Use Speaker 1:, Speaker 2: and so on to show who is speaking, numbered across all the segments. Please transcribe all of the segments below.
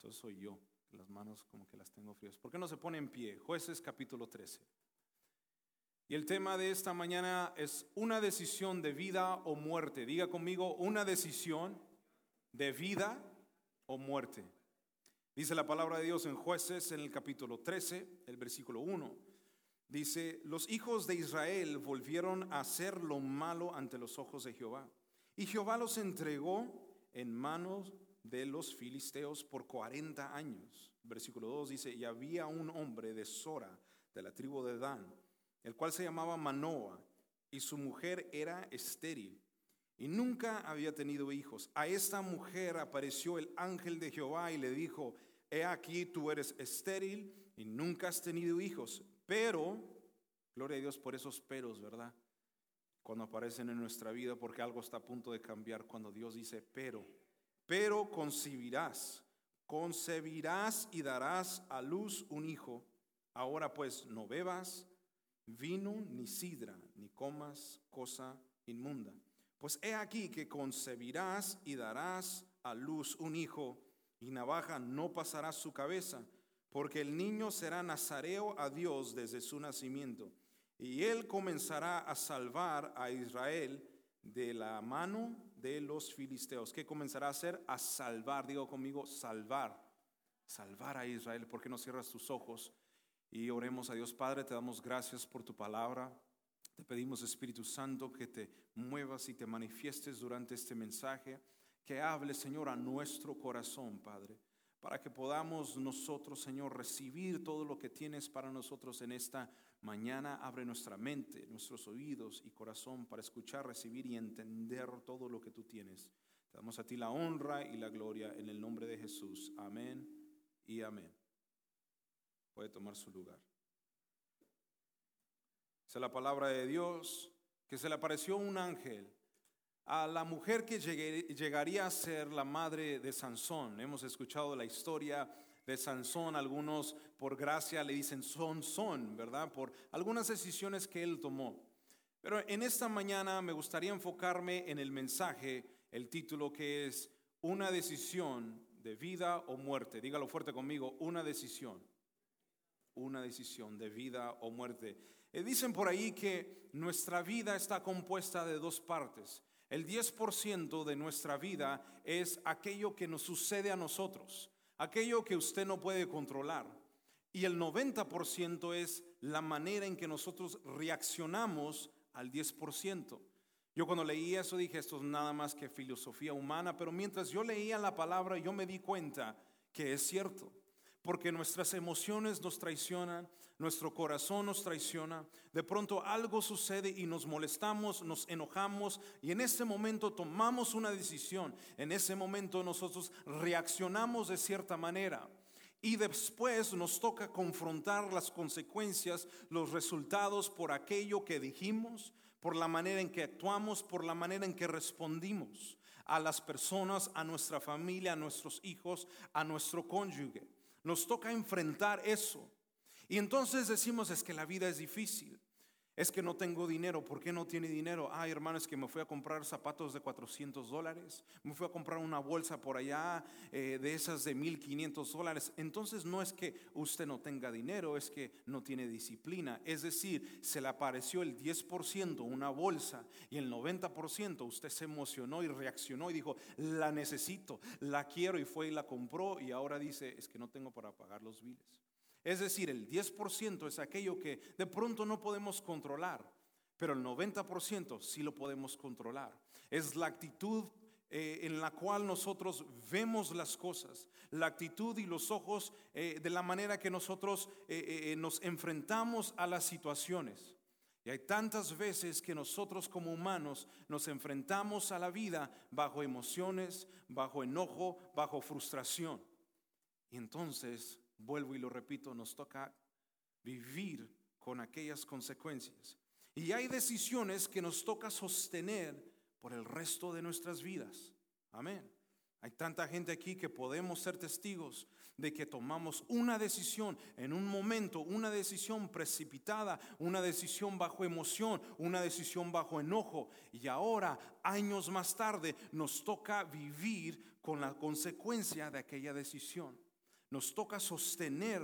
Speaker 1: Entonces soy yo, las manos como que las tengo frías. ¿Por qué no se pone en pie? Jueces capítulo 13. Y el tema de esta mañana es una decisión de vida o muerte. Diga conmigo, una decisión de vida o muerte. Dice la palabra de Dios en jueces en el capítulo 13, el versículo 1. Dice, los hijos de Israel volvieron a hacer lo malo ante los ojos de Jehová. Y Jehová los entregó en manos de los filisteos por 40 años. Versículo 2 dice, y había un hombre de Sora, de la tribu de Dan, el cual se llamaba Manoa, y su mujer era estéril, y nunca había tenido hijos. A esta mujer apareció el ángel de Jehová y le dijo, he aquí tú eres estéril y nunca has tenido hijos, pero, gloria a Dios por esos peros, ¿verdad? Cuando aparecen en nuestra vida porque algo está a punto de cambiar, cuando Dios dice, pero, pero concebirás, concebirás y darás a luz un hijo. Ahora pues no bebas vino ni sidra, ni comas cosa inmunda. Pues he aquí que concebirás y darás a luz un hijo, y navaja no pasará su cabeza, porque el niño será nazareo a Dios desde su nacimiento, y él comenzará a salvar a Israel de la mano de los filisteos. ¿Qué comenzará a hacer? A salvar, digo conmigo, salvar, salvar a Israel. ¿Por qué no cierras tus ojos? Y oremos a Dios Padre, te damos gracias por tu palabra. Te pedimos Espíritu Santo que te muevas y te manifiestes durante este mensaje, que hable Señor a nuestro corazón, Padre, para que podamos nosotros, Señor, recibir todo lo que tienes para nosotros en esta mañana. Abre nuestra mente, nuestros oídos y corazón para escuchar, recibir y entender todo lo que tú tienes. Te damos a ti la honra y la gloria en el nombre de Jesús. Amén y amén puede tomar su lugar. Es la palabra de Dios que se le apareció un ángel a la mujer que llegaría a ser la madre de Sansón. Hemos escuchado la historia de Sansón, algunos por gracia le dicen son, son, ¿verdad? Por algunas decisiones que él tomó. Pero en esta mañana me gustaría enfocarme en el mensaje, el título que es una decisión de vida o muerte. Dígalo fuerte conmigo, una decisión una decisión de vida o muerte. Eh, dicen por ahí que nuestra vida está compuesta de dos partes. El 10% de nuestra vida es aquello que nos sucede a nosotros, aquello que usted no puede controlar. Y el 90% es la manera en que nosotros reaccionamos al 10%. Yo cuando leí eso dije, esto es nada más que filosofía humana, pero mientras yo leía la palabra yo me di cuenta que es cierto porque nuestras emociones nos traicionan, nuestro corazón nos traiciona, de pronto algo sucede y nos molestamos, nos enojamos y en ese momento tomamos una decisión, en ese momento nosotros reaccionamos de cierta manera. Y después nos toca confrontar las consecuencias, los resultados por aquello que dijimos, por la manera en que actuamos, por la manera en que respondimos a las personas, a nuestra familia, a nuestros hijos, a nuestro cónyuge. Nos toca enfrentar eso. Y entonces decimos, es que la vida es difícil. Es que no tengo dinero. ¿Por qué no tiene dinero? Ay, hermano, es que me fui a comprar zapatos de 400 dólares. Me fui a comprar una bolsa por allá eh, de esas de 1500 dólares. Entonces no es que usted no tenga dinero, es que no tiene disciplina. Es decir, se le apareció el 10% una bolsa y el 90% usted se emocionó y reaccionó y dijo, la necesito, la quiero y fue y la compró y ahora dice, es que no tengo para pagar los biles. Es decir, el 10% es aquello que de pronto no podemos controlar, pero el 90% sí lo podemos controlar. Es la actitud eh, en la cual nosotros vemos las cosas, la actitud y los ojos eh, de la manera que nosotros eh, nos enfrentamos a las situaciones. Y hay tantas veces que nosotros como humanos nos enfrentamos a la vida bajo emociones, bajo enojo, bajo frustración. Y entonces vuelvo y lo repito, nos toca vivir con aquellas consecuencias. Y hay decisiones que nos toca sostener por el resto de nuestras vidas. Amén. Hay tanta gente aquí que podemos ser testigos de que tomamos una decisión en un momento, una decisión precipitada, una decisión bajo emoción, una decisión bajo enojo. Y ahora, años más tarde, nos toca vivir con la consecuencia de aquella decisión. Nos toca sostener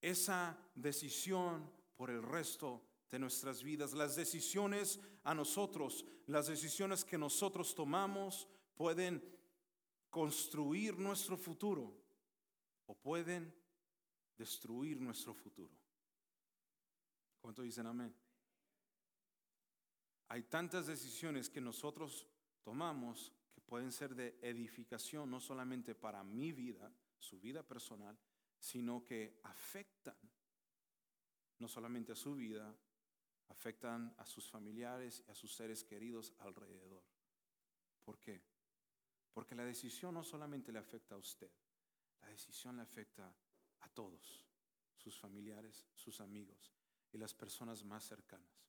Speaker 1: esa decisión por el resto de nuestras vidas. Las decisiones a nosotros, las decisiones que nosotros tomamos pueden construir nuestro futuro o pueden destruir nuestro futuro. ¿Cuánto dicen amén? Hay tantas decisiones que nosotros tomamos que pueden ser de edificación no solamente para mi vida, su vida personal, sino que afectan no solamente a su vida, afectan a sus familiares y a sus seres queridos alrededor. ¿Por qué? Porque la decisión no solamente le afecta a usted, la decisión le afecta a todos, sus familiares, sus amigos y las personas más cercanas.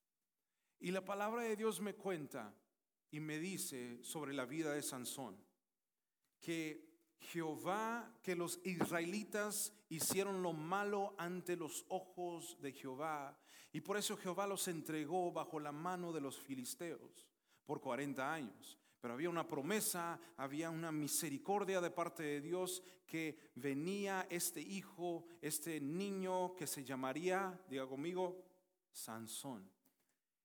Speaker 1: Y la palabra de Dios me cuenta y me dice sobre la vida de Sansón que Jehová, que los israelitas hicieron lo malo ante los ojos de Jehová, y por eso Jehová los entregó bajo la mano de los filisteos por 40 años. Pero había una promesa, había una misericordia de parte de Dios que venía este hijo, este niño que se llamaría, diga conmigo, Sansón.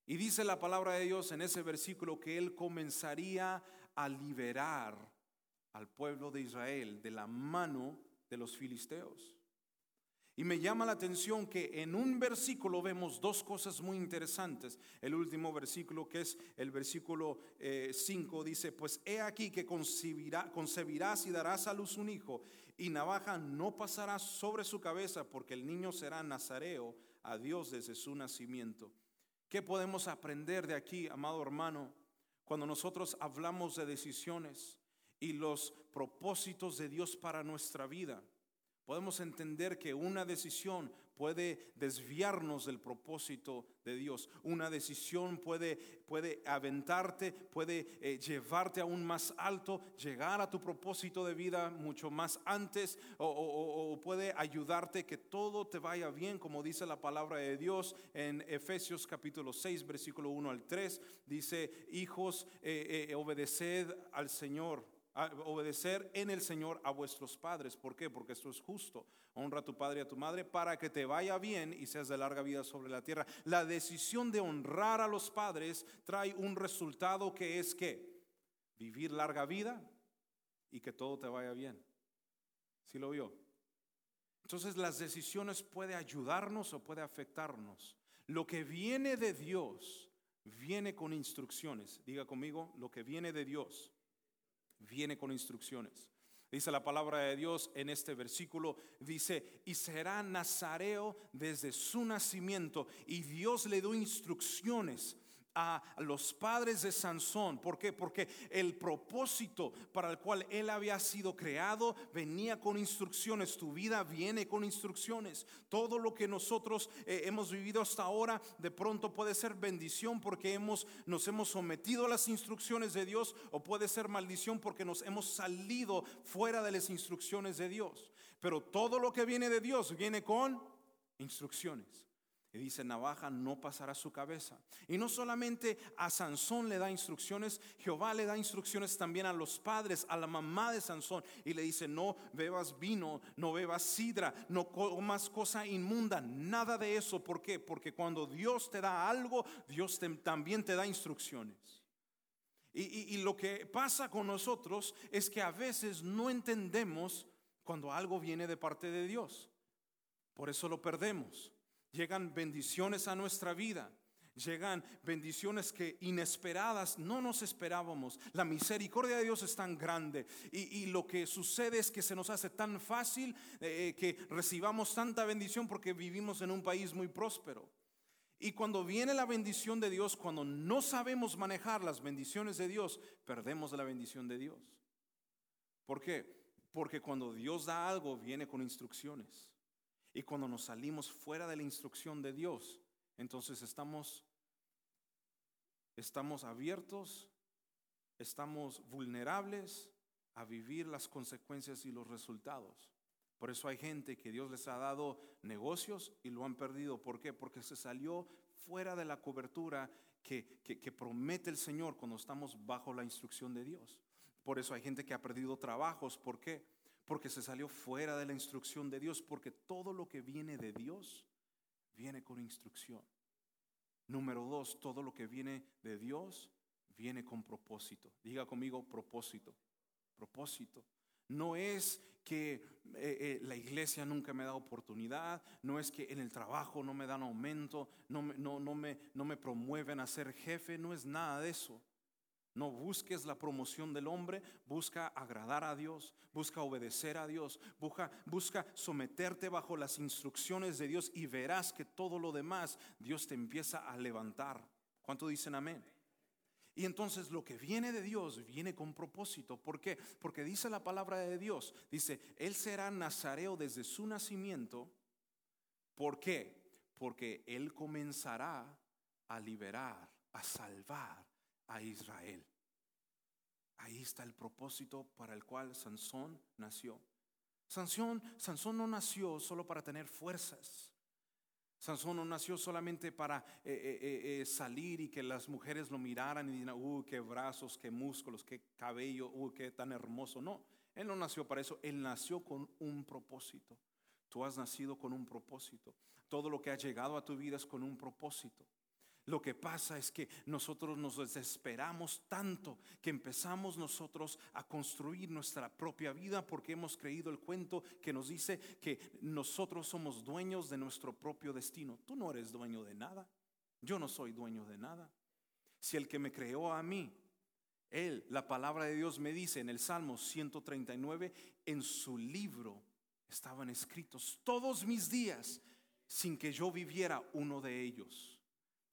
Speaker 1: Y dice la palabra de Dios en ese versículo que él comenzaría a liberar al pueblo de Israel de la mano de los filisteos. Y me llama la atención que en un versículo vemos dos cosas muy interesantes. El último versículo, que es el versículo 5, eh, dice, pues he aquí que concebirá, concebirás y darás a luz un hijo, y navaja no pasará sobre su cabeza, porque el niño será nazareo a Dios desde su nacimiento. ¿Qué podemos aprender de aquí, amado hermano, cuando nosotros hablamos de decisiones y los propósitos de Dios para nuestra vida? podemos entender que una decisión puede desviarnos del propósito de Dios. Una decisión puede, puede aventarte, puede eh, llevarte aún más alto, llegar a tu propósito de vida mucho más antes o, puede ayudarte que todo te vaya bien, como dice la palabra de Dios en Efesios capítulo 6, versículo 1 al 3. Dice, hijos, eh, eh, obedeced al Señor obedecer en el Señor a vuestros padres. ¿Por qué? Porque esto es justo. Honra a tu padre y a tu madre para que te vaya bien y seas de larga vida sobre la tierra. La decisión de honrar a los padres trae un resultado que es que vivir larga vida y que todo te vaya bien. ¿Sí lo vio? Entonces las decisiones puede ayudarnos o puede afectarnos. Lo que viene de Dios viene con instrucciones. Diga conmigo, lo que viene de Dios viene con instrucciones. Dice la palabra de Dios en este versículo, dice, y será nazareo desde su nacimiento. Y Dios le dio instrucciones a los padres de Sansón. ¿Por qué? Porque el propósito para el cual él había sido creado venía con instrucciones. Tu vida viene con instrucciones. Todo lo que nosotros eh, hemos vivido hasta ahora de pronto puede ser bendición porque hemos, nos hemos sometido a las instrucciones de Dios o puede ser maldición porque nos hemos salido fuera de las instrucciones de Dios. Pero todo lo que viene de Dios viene con instrucciones. Dice, navaja no pasará su cabeza. Y no solamente a Sansón le da instrucciones, Jehová le da instrucciones también a los padres, a la mamá de Sansón. Y le dice, no bebas vino, no bebas sidra, no comas cosa inmunda, nada de eso. ¿Por qué? Porque cuando Dios te da algo, Dios también te da instrucciones. Y, y lo que pasa con nosotros es que a veces no entendemos cuando algo viene de parte de Dios. Por eso lo perdemos. Llegan bendiciones a nuestra vida. Llegan bendiciones que inesperadas no nos esperábamos. La misericordia de Dios es tan grande. Y, lo que sucede es que se nos hace tan fácil eh, que recibamos tanta bendición porque vivimos en un país muy próspero. Y cuando viene la bendición de Dios, cuando no sabemos manejar las bendiciones de Dios, perdemos la bendición de Dios. ¿Por qué? Porque cuando Dios da algo, viene con instrucciones. Y cuando nos salimos fuera de la instrucción de Dios, entonces estamos, estamos abiertos, estamos vulnerables a vivir las consecuencias y los resultados. Por eso hay gente que Dios les ha dado negocios y lo han perdido. ¿Por qué? Porque se salió fuera de la cobertura que, que, promete el Señor cuando estamos bajo la instrucción de Dios. Por eso hay gente que ha perdido trabajos. ¿Por qué? Porque se salió fuera de la instrucción de Dios, porque todo lo que viene de Dios viene con instrucción. Número dos, todo lo que viene de Dios viene con propósito. Diga conmigo propósito, propósito. No es que eh, eh, la iglesia nunca me da oportunidad, no es que en el trabajo no me dan aumento, no no, no, me, no me promueven a ser jefe, no es nada de eso. No busques la promoción del hombre, busca agradar a Dios, busca obedecer a Dios, busca, busca someterte bajo las instrucciones de Dios y verás que todo lo demás Dios te empieza a levantar. ¿Cuánto dicen amén? Y entonces lo que viene de Dios viene con propósito. ¿Por qué? Porque dice la palabra de Dios, dice, Él será nazareo desde su nacimiento. ¿Por qué? Porque Él comenzará a liberar, a salvar a Israel. Ahí está el propósito para el cual Sansón nació. Sansón, Sansón no nació solo para tener fuerzas. Sansón no nació solamente para eh, eh, eh, salir y que las mujeres lo miraran y dijeran, uh, qué brazos, qué músculos, qué cabello, uh, qué tan hermoso. No, él no nació para eso, él nació con un propósito. Tú has nacido con un propósito. Todo lo que ha llegado a tu vida es con un propósito. Lo que pasa es que nosotros nos desesperamos tanto que empezamos nosotros a construir nuestra propia vida porque hemos creído el cuento que nos dice que nosotros somos dueños de nuestro propio destino. Tú no eres dueño de nada. Yo no soy dueño de nada. Si el que me creó a mí, él, la palabra de Dios me dice en el Salmo 139, en su libro estaban escritos todos mis días sin que yo viviera uno de ellos.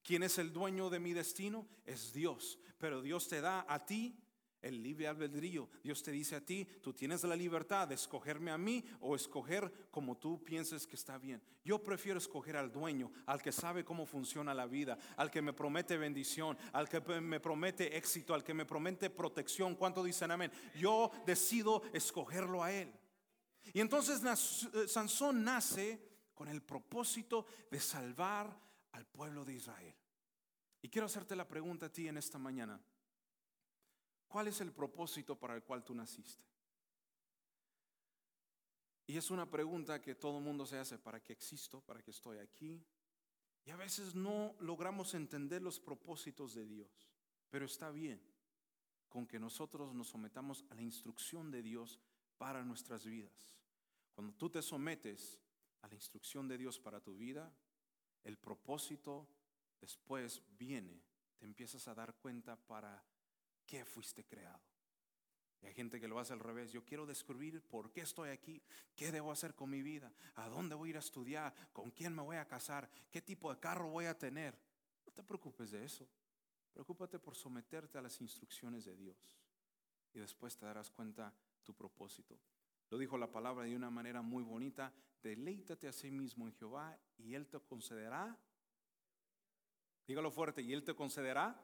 Speaker 1: ¿Quién es el dueño de mi destino? Es Dios. Pero Dios te da a ti el libre albedrío. Dios te dice a ti, tú tienes la libertad de escogerme a mí o escoger como tú pienses que está bien. Yo prefiero escoger al dueño, al que sabe cómo funciona la vida, al que me promete bendición, al que me promete éxito, al que me promete protección. ¿Cuánto dicen amén? Yo decido escogerlo a él. Y entonces eh, Sansón nace con el propósito de salvar al pueblo de Israel. Y quiero hacerte la pregunta a ti en esta mañana. ¿Cuál es el propósito para el cual tú naciste? Y es una pregunta que todo mundo se hace, ¿para qué existo? ¿Para qué estoy aquí? Y a veces no logramos entender los propósitos de Dios, pero está bien con que nosotros nos sometamos a la instrucción de Dios para nuestras vidas. Cuando tú te sometes a la instrucción de Dios para tu vida, el propósito después viene, te empiezas a dar cuenta para qué fuiste creado. Y hay gente que lo hace al revés. Yo quiero descubrir por qué estoy aquí, qué debo hacer con mi vida, a dónde voy a ir a estudiar, con quién me voy a casar, qué tipo de carro voy a tener. No te preocupes de eso. Preocúpate por someterte a las instrucciones de Dios. Y después te darás cuenta tu propósito. Lo dijo la palabra de una manera muy bonita. Deleítate a sí mismo en Jehová y Él te concederá. Dígalo fuerte, y Él te concederá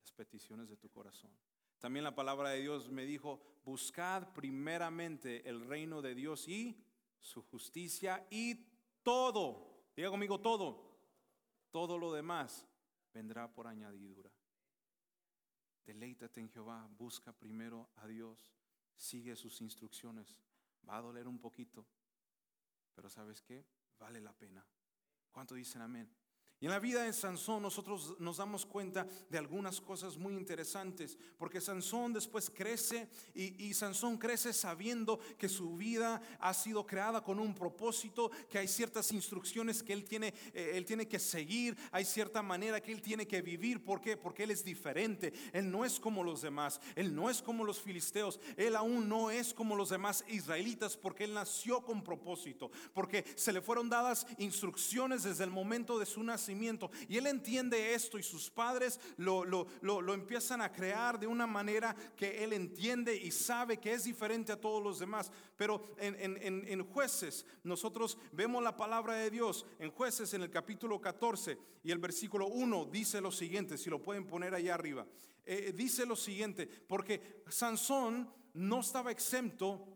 Speaker 1: las peticiones de tu corazón. También la palabra de Dios me dijo, buscad primeramente el reino de Dios y su justicia y todo, diga conmigo todo, todo lo demás vendrá por añadidura. Deleítate en Jehová, busca primero a Dios sigue sus instrucciones. Va a doler un poquito, pero ¿sabes qué? Vale la pena. ¿Cuánto dicen amén? Y en la vida de Sansón nosotros nos damos cuenta de algunas cosas muy interesantes, porque Sansón después crece y, Sansón crece sabiendo que su vida ha sido creada con un propósito, que hay ciertas instrucciones que él tiene, eh, él tiene que seguir, hay cierta manera que él tiene que vivir. ¿Por qué? Porque él es diferente, él no es como los demás, él no es como los filisteos, él aún no es como los demás israelitas, porque él nació con propósito, porque se le fueron dadas instrucciones desde el momento de su nacimiento y él entiende esto y sus padres lo, lo, empiezan a crear de una manera que él entiende y sabe que es diferente a todos los demás. Pero en, en, jueces nosotros vemos la palabra de Dios. En jueces en el capítulo 14 y el versículo 1 dice lo siguiente, si lo pueden poner allá arriba. Eh, dice lo siguiente, porque Sansón no estaba exento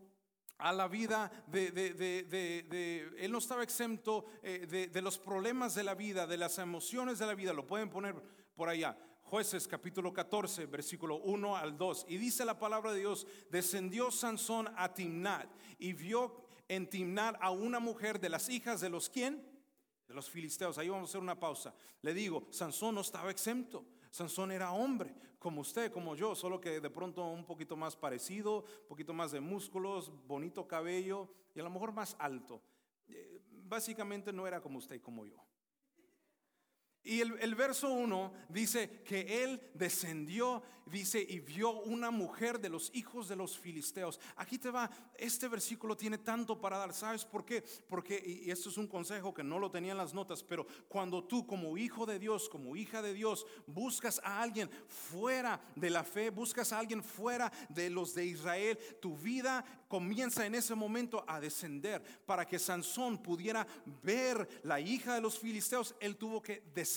Speaker 1: a la vida de, él no estaba exento eh, de, los problemas de la vida, de las emociones de la vida, lo pueden poner por allá. Jueces capítulo 14, versículo 1 al 2. Y dice la palabra de Dios, descendió Sansón a Timnat y vio en Timnat a una mujer de las hijas de los quién? De los filisteos. Ahí vamos a hacer una pausa. Le digo, Sansón no estaba exento. Sansón era hombre, como usted, como yo, solo que de pronto un poquito más parecido, un poquito más de músculos, bonito cabello y a lo mejor más alto. Eh, básicamente no era como usted y como yo. Y el, verso 1 dice que él descendió, dice, y vio una mujer de los hijos de los filisteos. Aquí te va, este versículo tiene tanto para dar. ¿Sabes por qué? Porque, y esto es un consejo que no lo tenía en las notas, pero cuando tú como hijo de Dios, como hija de Dios, buscas a alguien fuera de la fe, buscas a alguien fuera de los de Israel, tu vida comienza en ese momento a descender. Para que Sansón pudiera ver la hija de los filisteos, él tuvo que descender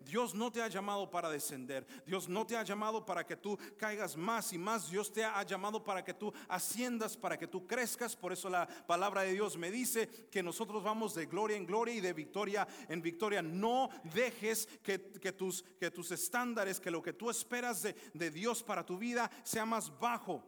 Speaker 1: Dios no te ha llamado para descender. Dios no te ha llamado para que tú caigas más y más. Dios te ha llamado para que tú asciendas, para que tú crezcas. Por eso la palabra de Dios me dice que nosotros vamos de gloria en gloria y de victoria en victoria. No dejes que, tus, que tus estándares, que lo que tú esperas de, de Dios para tu vida sea más bajo.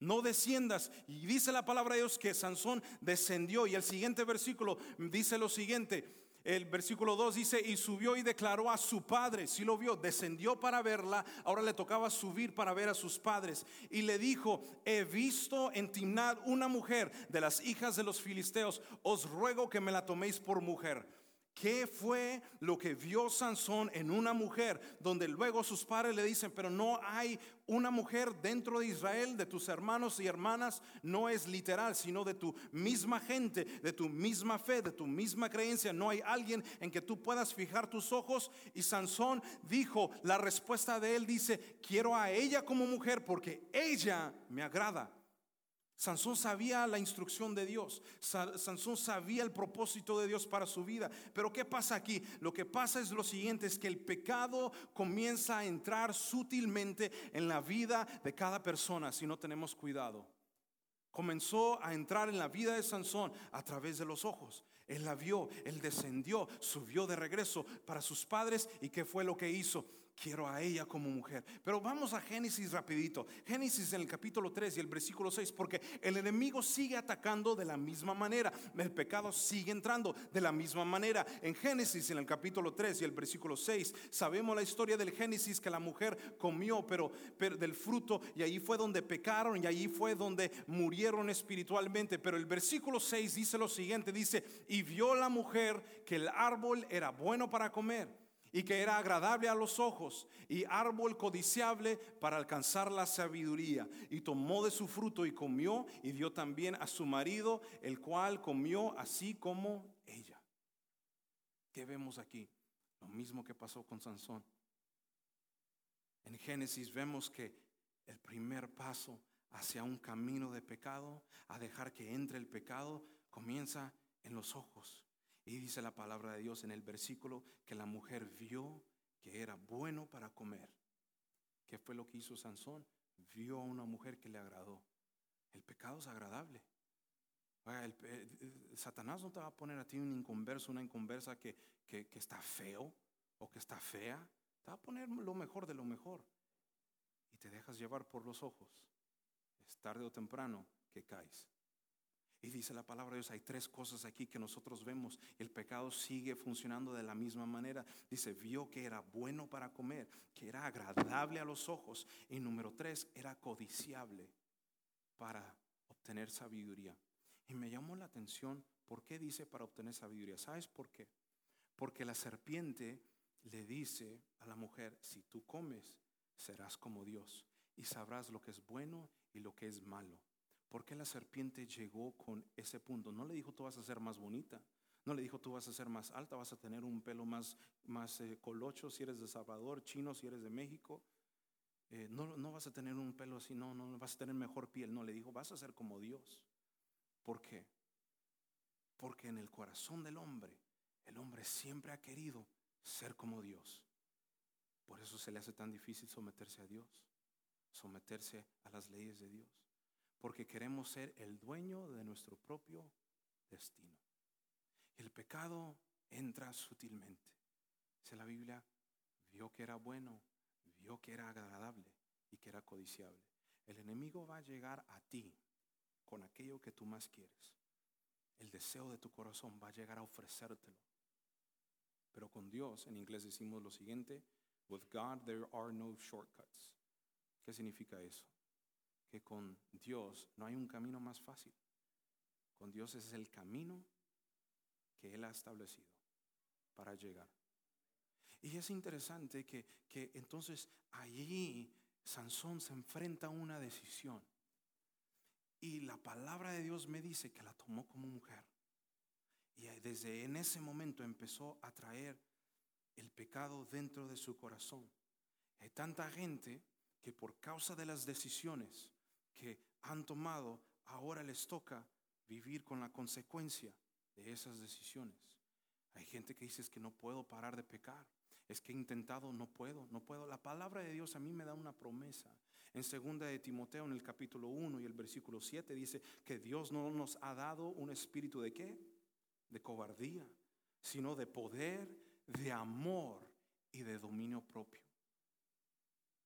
Speaker 1: No desciendas. Y dice la palabra de Dios que Sansón descendió. Y el siguiente versículo dice lo siguiente. El versículo 2 dice, y subió y declaró a su padre, si lo vio, descendió para verla, ahora le tocaba subir para ver a sus padres. Y le dijo, he visto en Timnad una mujer de las hijas de los filisteos, os ruego que me la toméis por mujer. ¿Qué fue lo que vio Sansón en una mujer donde luego sus padres le dicen, pero no hay una mujer dentro de Israel, de tus hermanos y hermanas, no es literal, sino de tu misma gente, de tu misma fe, de tu misma creencia. No hay alguien en que tú puedas fijar tus ojos. Y Sansón dijo, la respuesta de él dice, quiero a ella como mujer porque ella me agrada. Sansón sabía la instrucción de Dios. Sansón sabía el propósito de Dios para su vida. Pero ¿qué pasa aquí? Lo que pasa es lo siguiente, es que el pecado comienza a entrar sutilmente en la vida de cada persona si no tenemos cuidado. Comenzó a entrar en la vida de Sansón a través de los ojos. Él la vio, él descendió, subió de regreso para sus padres y ¿qué fue lo que hizo? Quiero a ella como mujer. Pero vamos a Génesis rapidito. Génesis en el capítulo 3 y el versículo 6, porque el enemigo sigue atacando de la misma manera. El pecado sigue entrando de la misma manera. En Génesis en el capítulo 3 y el versículo 6, sabemos la historia del Génesis que la mujer comió, pero, del fruto y ahí fue donde pecaron y ahí fue donde murieron espiritualmente. Pero el versículo 6 dice lo siguiente, dice, y vio la mujer que el árbol era bueno para comer y que era agradable a los ojos y árbol codiciable para alcanzar la sabiduría. Y tomó de su fruto y comió y dio también a su marido, el cual comió así como ella. ¿Qué vemos aquí? Lo mismo que pasó con Sansón. En Génesis vemos que el primer paso hacia un camino de pecado, a dejar que entre el pecado, comienza en los ojos. Y dice la palabra de Dios en el versículo que la mujer vio que era bueno para comer. ¿Qué fue lo que hizo Sansón? Vio a una mujer que le agradó. El pecado es agradable. Eh, Satanás no te va a poner a ti un inconverso, una inconversa que, que, que está feo o que está fea. Te va a poner lo mejor de lo mejor. Y te dejas llevar por los ojos. Es tarde o temprano que caes. Y dice la palabra de Dios, hay tres cosas aquí que nosotros vemos. El pecado sigue funcionando de la misma manera. Dice, vio que era bueno para comer, que era agradable a los ojos. Y número tres, era codiciable para obtener sabiduría. Y me llamó la atención, ¿por qué dice para obtener sabiduría? ¿Sabes por qué? Porque la serpiente le dice a la mujer, si tú comes, serás como Dios y sabrás lo que es bueno y lo que es malo. ¿Por qué la serpiente llegó con ese punto? No le dijo tú vas a ser más bonita. No le dijo tú vas a ser más alta, vas a tener un pelo más, más eh, colocho si eres de Salvador, chino si eres de México. Eh, no, no vas a tener un pelo así, no, no vas a tener mejor piel. No, le dijo vas a ser como Dios. ¿Por qué? Porque en el corazón del hombre, el hombre siempre ha querido ser como Dios. Por eso se le hace tan difícil someterse a Dios, someterse a las leyes de Dios porque queremos ser el dueño de nuestro propio destino. El pecado entra sutilmente. Dice la Biblia, vio que era bueno vio que era agradable y que era codiciable. El enemigo va a llegar a ti con aquello que tú más quieres. El deseo de tu corazón va a llegar a ofrecértelo. Pero con Dios, en inglés decimos lo siguiente, with God there are no shortcuts. ¿Qué significa eso? Que con Dios no hay un camino más fácil. Con Dios es el camino que Él ha establecido para llegar. Y es interesante que, que entonces allí Sansón se enfrenta a una decisión. Y la palabra de Dios me dice que la tomó como mujer. Y desde en ese momento empezó a traer el pecado dentro de su corazón. Hay tanta gente que por causa de las decisiones que han tomado, ahora les toca vivir con la consecuencia de esas decisiones. Hay gente que dice que no puedo parar de pecar. Es que he intentado, no puedo, no puedo. La palabra de Dios a mí me da una promesa. En segunda de Timoteo, en el capítulo 1 y el versículo 7, dice que Dios no nos ha dado un espíritu de qué? De cobardía, sino de poder, de amor y de dominio propio.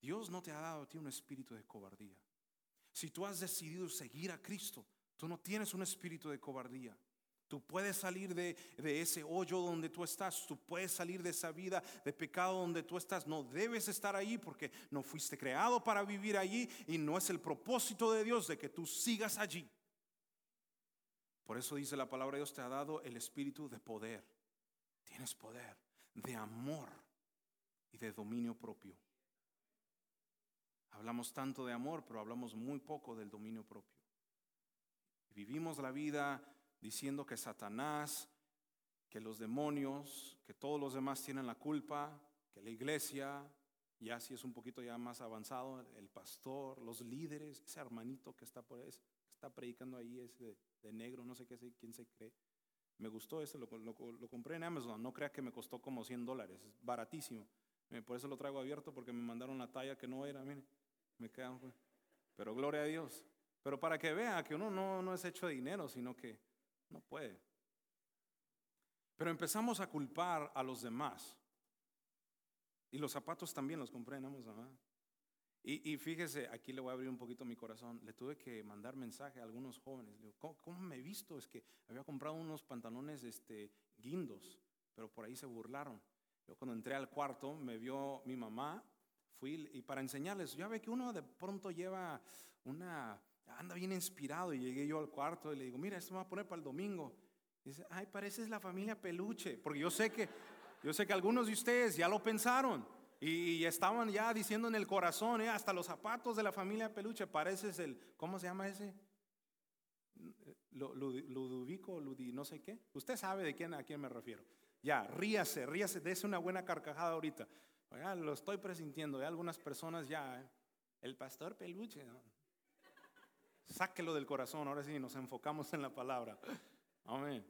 Speaker 1: Dios no te ha dado a ti un espíritu de cobardía. Si tú has decidido seguir a Cristo, tú no tienes un espíritu de cobardía. Tú puedes salir de, ese hoyo donde tú estás, tú puedes salir de esa vida de pecado donde tú estás. No debes estar ahí porque no fuiste creado para vivir allí y no es el propósito de Dios de que tú sigas allí. Por eso dice la palabra de Dios te ha dado el espíritu de poder. Tienes poder, de amor y de dominio propio. Hablamos tanto de amor, pero hablamos muy poco del dominio propio. Vivimos la vida diciendo que Satanás, que los demonios, que todos los demás tienen la culpa, que la iglesia, ya si es un poquito ya más avanzado, el pastor, los líderes, ese hermanito que está por ahí, está predicando ahí, ese de, negro, no sé qué, quién se cree. Me gustó ese, lo, compré en Amazon, no crea que me costó como 100 dólares, es baratísimo. Eh, por eso lo traigo abierto, porque me mandaron la talla que no era, mire, me quedan. Pues. Pero gloria a Dios. Pero para que vea que uno no, no es hecho de dinero, sino que no puede. Pero empezamos a culpar a los demás. Y los zapatos también los compré en Amazon. Y, fíjese, aquí le voy a abrir un poquito mi corazón. Le tuve que mandar mensaje a algunos jóvenes. Le digo, ¿cómo, me he visto? Es que había comprado unos pantalones este, guindos, pero por ahí se burlaron. Yo cuando entré al cuarto me vio mi mamá, fui y para enseñarles, ya ve que uno de pronto lleva una anda bien inspirado y llegué yo al cuarto y le digo, mira, esto me va a poner para el domingo. dice, ay, pareces la familia peluche, porque yo sé que, yo sé que algunos de ustedes ya lo pensaron y, estaban ya diciendo en el corazón, eh, hasta los zapatos de la familia peluche, pareces el, ¿cómo se llama ese? Ludovico, Ludi, no sé qué. Usted sabe de quién, a quién me refiero. Ya, ríase, ríase, dése una buena carcajada ahorita. Ya, lo estoy presintiendo, ya algunas personas ya, eh, el pastor peluche. Sáquelo del corazón, ahora sí nos enfocamos en la palabra. Amén.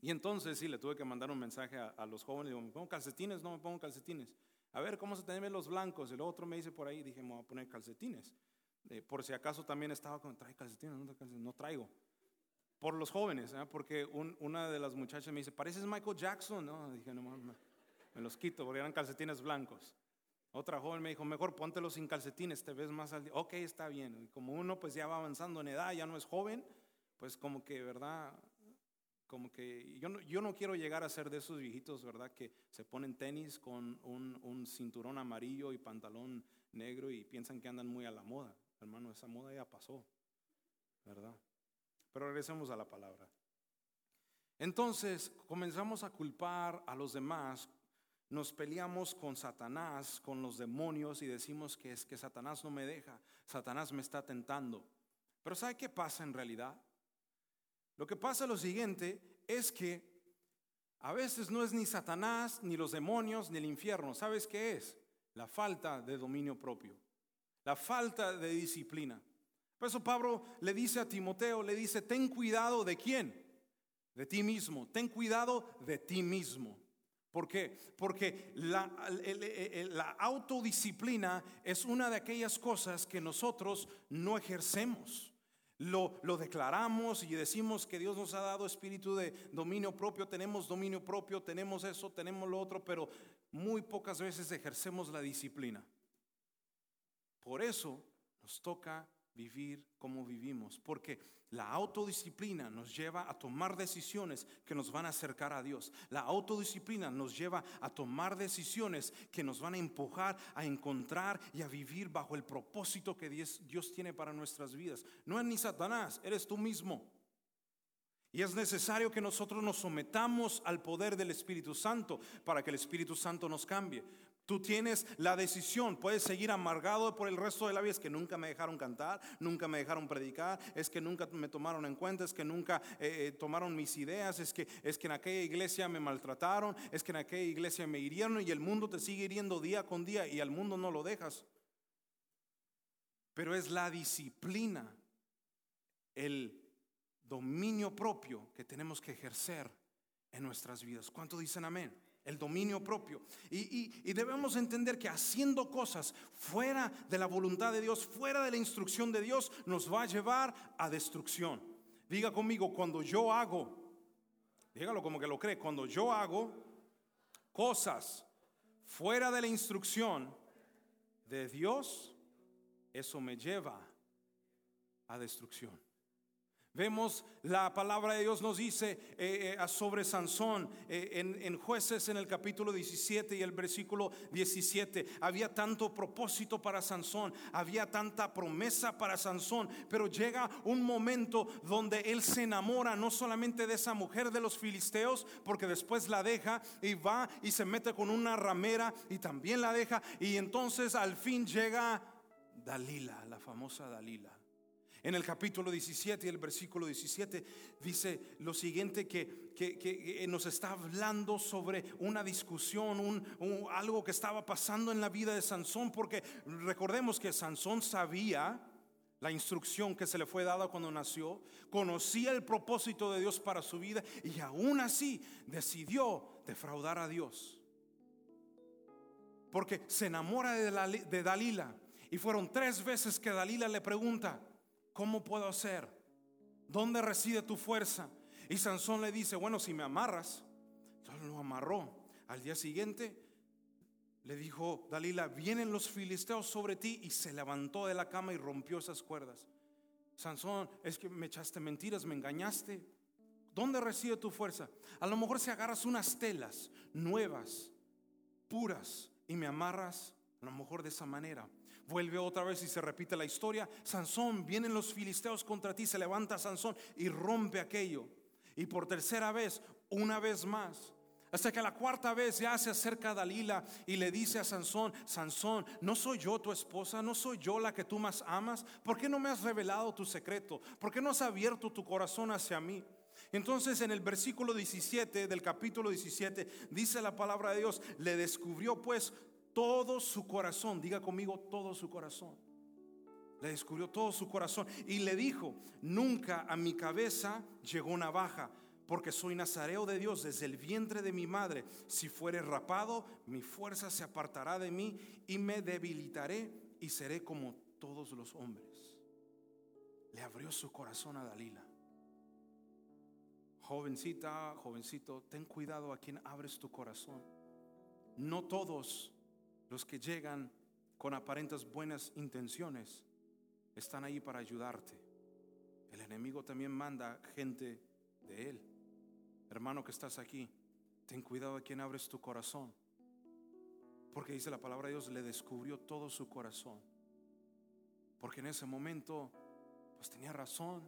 Speaker 1: Y entonces sí, le tuve que mandar un mensaje a, los jóvenes. Digo, ¿me pongo calcetines? No me pongo calcetines. A ver, ¿cómo se te ven los blancos? El otro me dice por ahí, dije, me voy a poner calcetines. Eh, por si acaso también estaba con, ¿trae calcetines? No, traigo. Por los jóvenes, ¿eh? porque una de las muchachas me dice, pareces Michael Jackson. No, dije, no, me, me los quito porque eran calcetines blancos. Otra joven me dijo, mejor póntelo sin calcetines, te ves más al día. Ok, está bien. Y como uno pues ya va avanzando en edad, ya no es joven, pues como que, ¿verdad? Como que yo no, yo no quiero llegar a ser de esos viejitos, ¿verdad? Que se ponen tenis con un, un cinturón amarillo y pantalón negro y piensan que andan muy a la moda. Hermano, esa moda ya pasó, ¿verdad? Pero regresemos a la palabra. Entonces comenzamos a culpar a los demás nos peleamos con Satanás, con los demonios y decimos que es que Satanás no me deja, Satanás me está tentando. Pero ¿sabe qué pasa en realidad? Lo que pasa lo siguiente, es que a veces no es ni Satanás, ni los demonios, ni el infierno. ¿Sabes qué es? La falta de dominio propio, la falta de disciplina. Por eso Pablo le dice a Timoteo, le dice, ten cuidado de quién? De ti mismo, ten cuidado de ti mismo. ¿Por qué? Porque la, autodisciplina es una de aquellas cosas que nosotros no ejercemos. Lo, lo, declaramos y decimos que Dios nos ha dado espíritu de dominio propio, tenemos dominio propio, tenemos eso, tenemos lo otro, pero muy pocas veces ejercemos la disciplina. Por eso nos toca vivir como vivimos, porque la autodisciplina nos lleva a tomar decisiones que nos van a acercar a Dios. La autodisciplina nos lleva a tomar decisiones que nos van a empujar a encontrar y a vivir bajo el propósito que Dios, tiene para nuestras vidas. No es ni Satanás, eres tú mismo. Y es necesario que nosotros nos sometamos al poder del Espíritu Santo para que el Espíritu Santo nos cambie. Tú tienes la decisión, puedes seguir amargado por el resto de la vida, es que nunca me dejaron cantar, nunca me dejaron predicar, es que nunca me tomaron en cuenta, es que nunca eh, eh, tomaron mis ideas, es que, es que en aquella iglesia me maltrataron, es que en aquella iglesia me hirieron y el mundo te sigue hiriendo día con día y al mundo no lo dejas. Pero es la disciplina, el dominio propio que tenemos que ejercer en nuestras vidas. ¿Cuánto dicen amén? El dominio propio. Y, debemos entender que haciendo cosas fuera de la voluntad de Dios, fuera de la instrucción de Dios, nos va a llevar a destrucción. Diga conmigo, cuando yo hago, dígalo como que lo cree, cuando yo hago cosas fuera de la instrucción de Dios, eso me lleva a destrucción. Vemos la palabra de Dios nos dice eh, eh, sobre Sansón eh, en, en, jueces en el capítulo 17 y el versículo 17. Había tanto propósito para Sansón, había tanta promesa para Sansón, pero llega un momento donde él se enamora no solamente de esa mujer de los filisteos, porque después la deja y va y se mete con una ramera y también la deja y entonces al fin llega Dalila, la famosa Dalila. En el capítulo 17 y el versículo 17 dice lo siguiente que, que, nos está hablando sobre una discusión, un, algo que estaba pasando en la vida de Sansón, porque recordemos que Sansón sabía la instrucción que se le fue dada cuando nació, conocía el propósito de Dios para su vida y aún así decidió defraudar a Dios. Porque se enamora de, de Dalila y fueron tres veces que Dalila le pregunta, ¿cómo puedo hacer? ¿Dónde reside tu fuerza? Y Sansón le dice, bueno, si me amarras, entonces lo amarró. Al día siguiente le dijo Dalila, vienen los filisteos sobre ti y se levantó de la cama y rompió esas cuerdas. Sansón, es que me echaste mentiras, me engañaste. ¿Dónde reside tu fuerza? A lo mejor si agarras unas telas nuevas, puras, y me amarras, a lo mejor de esa manera Vuelve otra vez y se repite la historia. Sansón, vienen los filisteos contra ti, se levanta Sansón y rompe aquello. Y por tercera vez, una vez más. Hasta que la cuarta vez ya se acerca Dalila y le dice a Sansón, Sansón, ¿no soy yo tu esposa? ¿No soy yo la que tú más amas? ¿Por qué no me has revelado tu secreto? ¿Por qué no has abierto tu corazón hacia mí? Entonces en el versículo 17 del capítulo 17 dice la palabra de Dios, le descubrió pues todo su corazón. Diga conmigo todo su corazón. Le descubrió todo su corazón y le dijo, nunca a mi cabeza llegó navaja, porque soy nazareo de Dios desde el vientre de mi madre. Si fuere rapado, mi fuerza se apartará de mí y me debilitaré y seré como todos los hombres. Le abrió su corazón a Dalila. Jovencita, jovencito, ten cuidado a quien abres tu corazón. No todos los que llegan con aparentes buenas intenciones están ahí para ayudarte. El enemigo también manda gente de él. Hermano que estás aquí, ten cuidado a quien abres tu corazón. Porque dice la palabra de Dios, le descubrió todo su corazón. Porque en ese momento, pues tenía razón.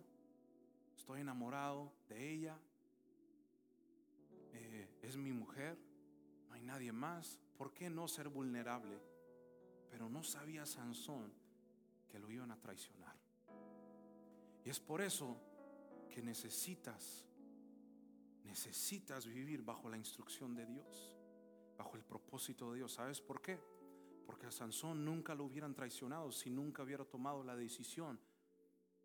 Speaker 1: Estoy enamorado de ella. Eh, es mi mujer. No hay nadie más. ¿Por qué no ser vulnerable? Pero no sabía Sansón que lo iban a traicionar. Y es por eso que necesitas, necesitas vivir bajo la instrucción de Dios, bajo el propósito de Dios. ¿Sabes por qué? Porque a Sansón nunca lo hubieran traicionado si nunca hubiera tomado la decisión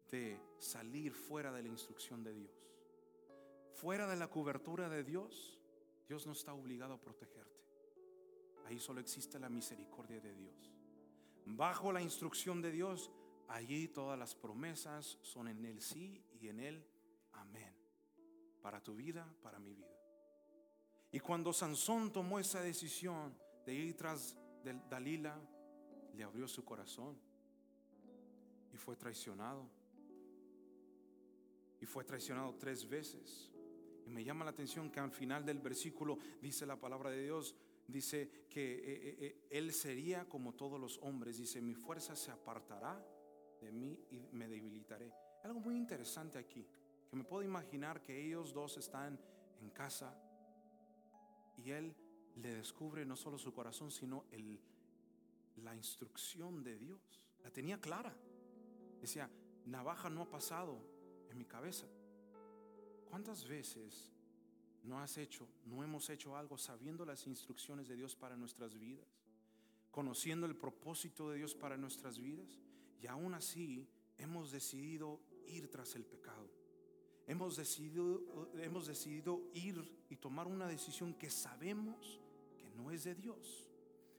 Speaker 1: de salir fuera de la instrucción de Dios. Fuera de la cobertura de Dios, Dios no está obligado a protegerte. Ahí solo existe la misericordia de Dios. Bajo la instrucción de Dios allí todas las promesas son en el sí y en el amén. Para tu vida, para mi vida. Y cuando Sansón tomó esa decisión de ir tras Dalila, le abrió su corazón y fue traicionado. Y fue traicionado tres veces. Y me llama la atención que al final del versículo dice la palabra de Dios, dice que eh, eh, eh, él sería como todos los hombres. Dice, mi fuerza se apartará de mí y me debilitaré. Algo muy interesante aquí, que me puedo imaginar que ellos dos están en casa y él le descubre no solo su corazón, sino el, la instrucción de Dios. La tenía clara. Decía, navaja no ha pasado en mi cabeza. ¿Cuántas veces no has hecho, no hemos hecho algo sabiendo las instrucciones de Dios para nuestras vidas? Conociendo el propósito de Dios para nuestras vidas. Y aún así hemos decidido ir tras el pecado. Hemos decidido, hemos decidido ir y tomar una decisión que sabemos que no es de Dios.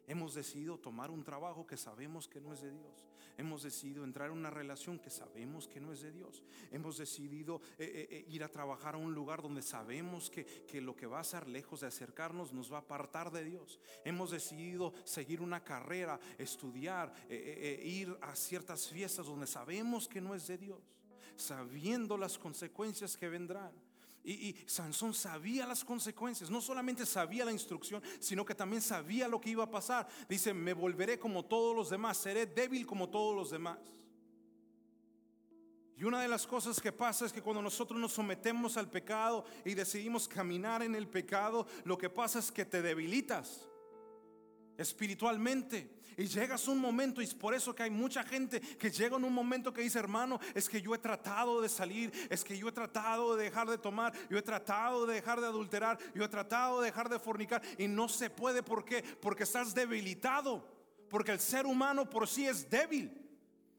Speaker 1: Hemos decidido tomar un trabajo que sabemos que no es de Dios. Hemos decidido entrar en una relación que sabemos que no es de Dios. Hemos decidido eh, eh, eh, ir a trabajar a un lugar donde sabemos que, que, lo que va a ser lejos de acercarnos nos va a apartar de Dios. Hemos decidido seguir una carrera, estudiar, ir a ciertas fiestas donde sabemos que no es de Dios sabiendo las consecuencias que vendrán. Y, Sansón sabía las consecuencias, no solamente sabía la instrucción, sino que también sabía lo que iba a pasar. Dice, me volveré como todos los demás, seré débil como todos los demás. Y una de las cosas que pasa es que cuando nosotros nos sometemos al pecado y decidimos caminar en el pecado, lo que pasa es que te debilitas espiritualmente. Y llegas un momento, y es por eso que hay mucha gente que llega en un momento que dice, hermano, es que yo he tratado de salir, es que yo he tratado de dejar de tomar, yo he tratado de dejar de adulterar, yo he tratado de dejar de fornicar, y no se puede, ¿por qué? Porque estás debilitado, porque el ser humano por sí es débil.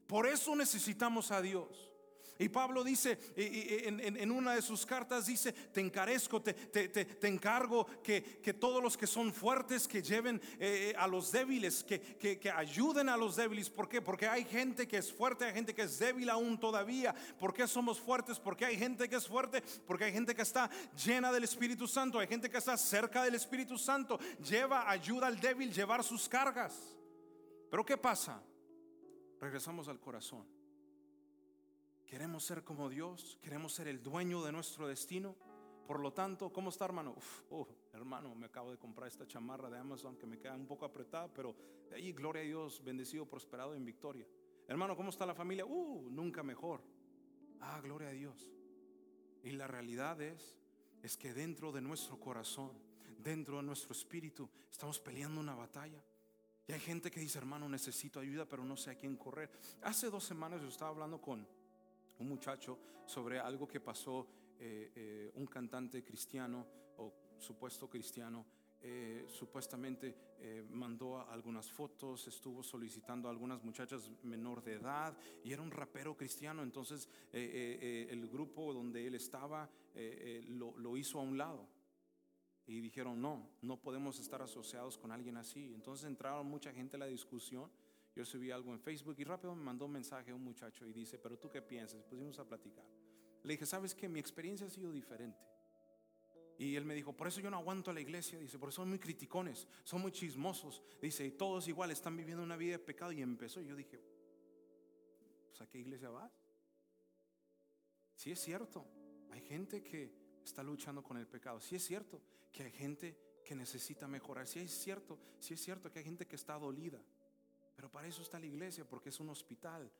Speaker 1: Por eso necesitamos a Dios. Y Pablo dice, en, una de sus cartas dice, te encarezco, te, te, encargo que, todos los que son fuertes, que lleven eh, eh, a los débiles, que, que, ayuden a los débiles. ¿Por qué? Porque hay gente que es fuerte, hay gente que es débil aún todavía. ¿Por qué somos fuertes? Porque hay gente que es fuerte, porque hay gente que está llena del Espíritu Santo, hay gente que está cerca del Espíritu Santo. Lleva, ayuda al débil llevar sus cargas. Pero ¿qué pasa? Regresamos al corazón. Queremos ser como Dios, queremos ser el dueño de nuestro destino. Por lo tanto, ¿cómo está hermano? oh, hermano, me acabo de comprar esta chamarra de Amazon que me queda un poco apretada, pero de ahí, gloria a Dios, bendecido, prosperado en victoria. Hermano, ¿cómo está la familia? Uh, nunca mejor. Ah, gloria a Dios. Y la realidad es, es que dentro de nuestro corazón, dentro de nuestro espíritu, estamos peleando una batalla. Y hay gente que dice, hermano, necesito ayuda, pero no sé a quién correr. Hace dos semanas yo estaba hablando con un muchacho sobre algo que pasó eh, eh, un cantante cristiano o supuesto cristiano. Eh, supuestamente mandó algunas fotos, estuvo solicitando a algunas muchachas menor de edad y era un rapero cristiano. Entonces el grupo donde él estaba lo, lo hizo a un lado. Y dijeron, no, no podemos estar asociados con alguien así. Entonces entraron mucha gente a la discusión yo subí algo en Facebook y rápido me mandó un mensaje a un muchacho y dice, pero tú qué piensas? Pusimos a platicar. Le dije, ¿sabes que Mi experiencia ha sido diferente. Y él me dijo, por eso yo no aguanto a la iglesia, dice, por eso son muy criticones, son muy chismosos. Dice, y todos igual están viviendo una vida de pecado. Y empezó, y yo dije, pues a qué iglesia vas? Sí es cierto, hay gente que está luchando con el pecado. Sí es cierto que hay gente que necesita mejorar. Sí es cierto, sí es cierto que hay gente que está dolida. Pero para eso está la iglesia, porque es un hospital.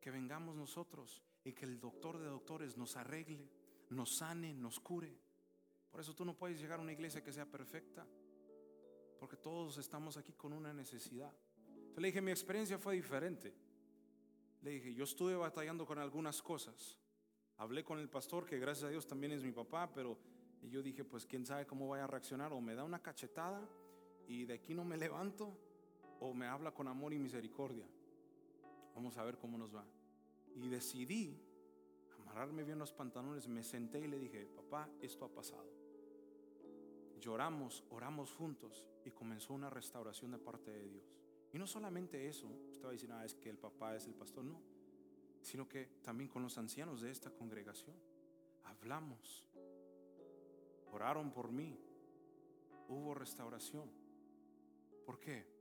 Speaker 1: Que vengamos nosotros y que el doctor de doctores nos arregle, nos sane, nos cure. Por eso tú no puedes llegar a una iglesia que sea perfecta, porque todos estamos aquí con una necesidad. Le dije, mi experiencia fue diferente. Le dije, yo estuve batallando con algunas cosas. Hablé con el pastor, que gracias a Dios también es mi papá, pero yo dije, pues quién sabe cómo vaya a reaccionar, o me da una cachetada y de aquí no me levanto, o me habla con amor y misericordia. Vamos a ver cómo nos va. Y decidí amarrarme bien los pantalones, me senté y le dije, papá, esto ha pasado. Lloramos, oramos juntos y comenzó una restauración de parte de Dios. Y no solamente eso, usted va a decir, ah, es que el papá es el pastor, no. sino que también con los ancianos de esta congregación. Hablamos, oraron por mí, hubo restauración. ¿Por qué?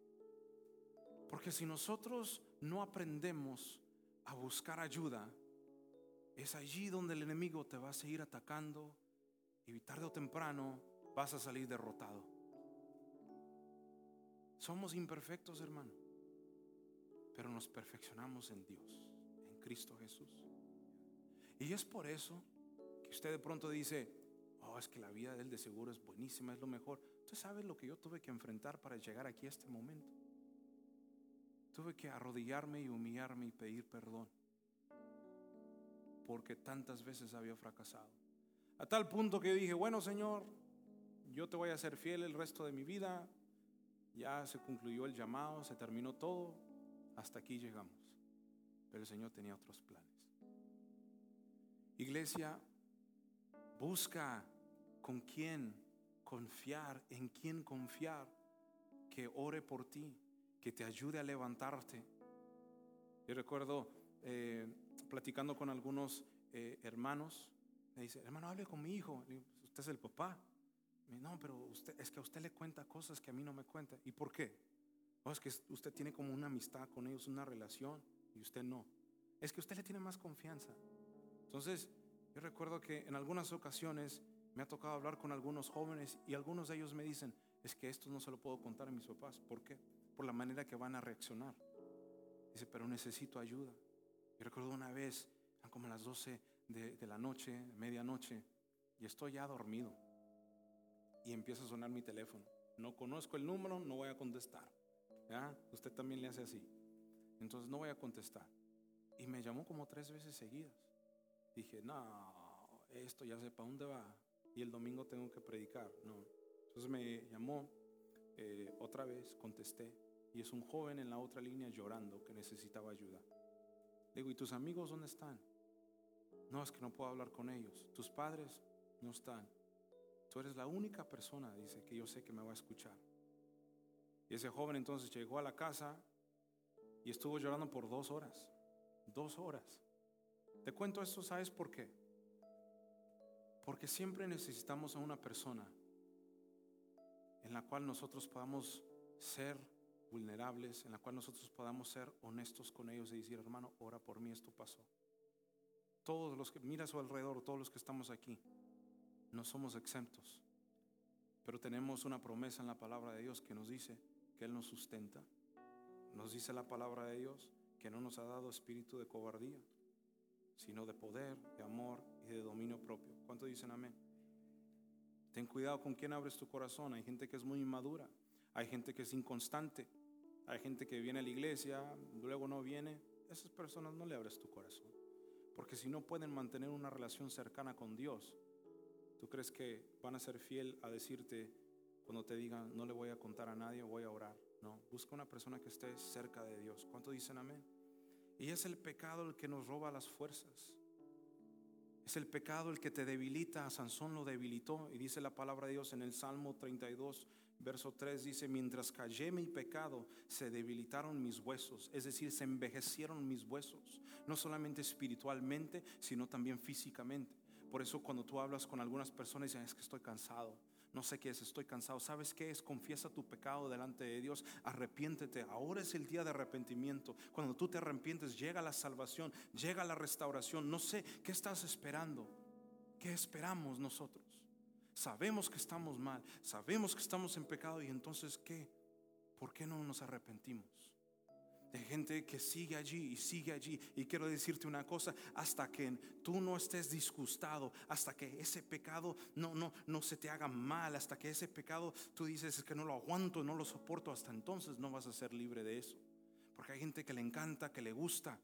Speaker 1: Porque si nosotros no aprendemos a buscar ayuda, es allí donde el enemigo te va a seguir atacando y tarde o temprano vas a salir derrotado. Somos imperfectos, hermano, pero nos perfeccionamos en Dios, en Cristo Jesús. Y es por eso que usted de pronto dice, oh, es que la vida de él de seguro es buenísima, es lo mejor. Usted sabe lo que yo tuve que enfrentar para llegar aquí a este momento. Tuve que arrodillarme y humillarme y pedir perdón. Porque tantas veces había fracasado. A tal punto que dije, bueno Señor, yo te voy a ser fiel el resto de mi vida. Ya se concluyó el llamado, se terminó todo. Hasta aquí llegamos. Pero el Señor tenía otros planes. Iglesia, busca con quién confiar, en quién confiar, que ore por ti, que te ayude a levantarte. Yo recuerdo eh, platicando con algunos eh, hermanos, me dice, hermano, hable con mi hijo. usted es el papá. no, pero usted, es que a usted le cuenta cosas que a mí no me cuenta. ¿Y por qué? Oh, es que usted tiene como una amistad con ellos, una relación, y usted no. Es que usted le tiene más confianza. Entonces, yo recuerdo que en algunas ocasiones me ha tocado hablar con algunos jóvenes y algunos de ellos me dicen, es que esto no se lo puedo contar a mis papás. ¿Por qué? Por la manera que van a reaccionar. Dice, pero necesito ayuda. Yo recuerdo una vez, como las 12 de, la noche, medianoche, y estoy ya dormido. Y empieza a sonar mi teléfono. No conozco el número, no voy a contestar. ¿Ya? Usted también le hace así. Entonces no voy a contestar. Y me llamó como tres veces seguidas. Dije, no, esto ya sé para dónde va. Y el domingo tengo que predicar. No. Entonces me llamó eh, otra vez, contesté. Y es un joven en la otra línea llorando que necesitaba ayuda. Digo, ¿y tus amigos dónde están? No, es que no puedo hablar con ellos. Tus padres no están. Tú eres la única persona, dice, que yo sé que me va a escuchar. Y ese joven entonces llegó a la casa y estuvo llorando por dos horas. Dos horas. Te cuento esto, ¿sabes por qué? Porque siempre necesitamos a una persona en la cual nosotros podamos ser vulnerables, en la cual nosotros podamos ser honestos con ellos y decir, hermano, ora por mí, esto pasó. Todos los que, mira a su alrededor, todos los que estamos aquí, no somos exentos, pero tenemos una promesa en la palabra de Dios que nos dice que Él nos sustenta. Nos dice la palabra de Dios que no nos ha dado espíritu de cobardía, sino de poder, de amor y de dominio propio. ¿Cuánto dicen amén? Ten cuidado con quién abres tu corazón. Hay gente que es muy inmadura, hay gente que es inconstante, hay gente que viene a la iglesia, luego no viene. esas personas no le abres tu corazón. Porque si no pueden mantener una relación cercana con Dios, ¿tú crees que van a ser fiel a decirte cuando te digan, no le voy a contar a nadie, voy a orar? No, busca una persona que esté cerca de Dios. ¿Cuánto dicen amén? Y es el pecado el que nos roba las fuerzas. Es el pecado el que te debilita. A Sansón lo debilitó. Y dice la palabra de Dios en el Salmo 32, verso 3, dice, mientras callé mi pecado, se debilitaron mis huesos. Es decir, se envejecieron mis huesos. No solamente espiritualmente, sino también físicamente. Por eso cuando tú hablas con algunas personas, dicen, es que estoy cansado no sé qué es, estoy cansado. ¿Sabes qué es? Confiesa tu pecado delante de Dios, arrepiéntete. Ahora es el día de arrepentimiento. Cuando tú te arrepientes, llega la salvación, llega la restauración. No sé, ¿qué estás esperando? ¿Qué esperamos nosotros? Sabemos que estamos mal, sabemos que estamos en pecado y entonces ¿qué? ¿Por qué no nos arrepentimos? de gente que sigue allí y sigue allí. Y quiero decirte una cosa, hasta que tú no estés disgustado, hasta que ese pecado no, no, no se te haga mal, hasta que ese pecado tú dices es que no lo aguanto, no lo soporto, hasta entonces no vas a ser libre de eso. Porque hay gente que le encanta, que le gusta.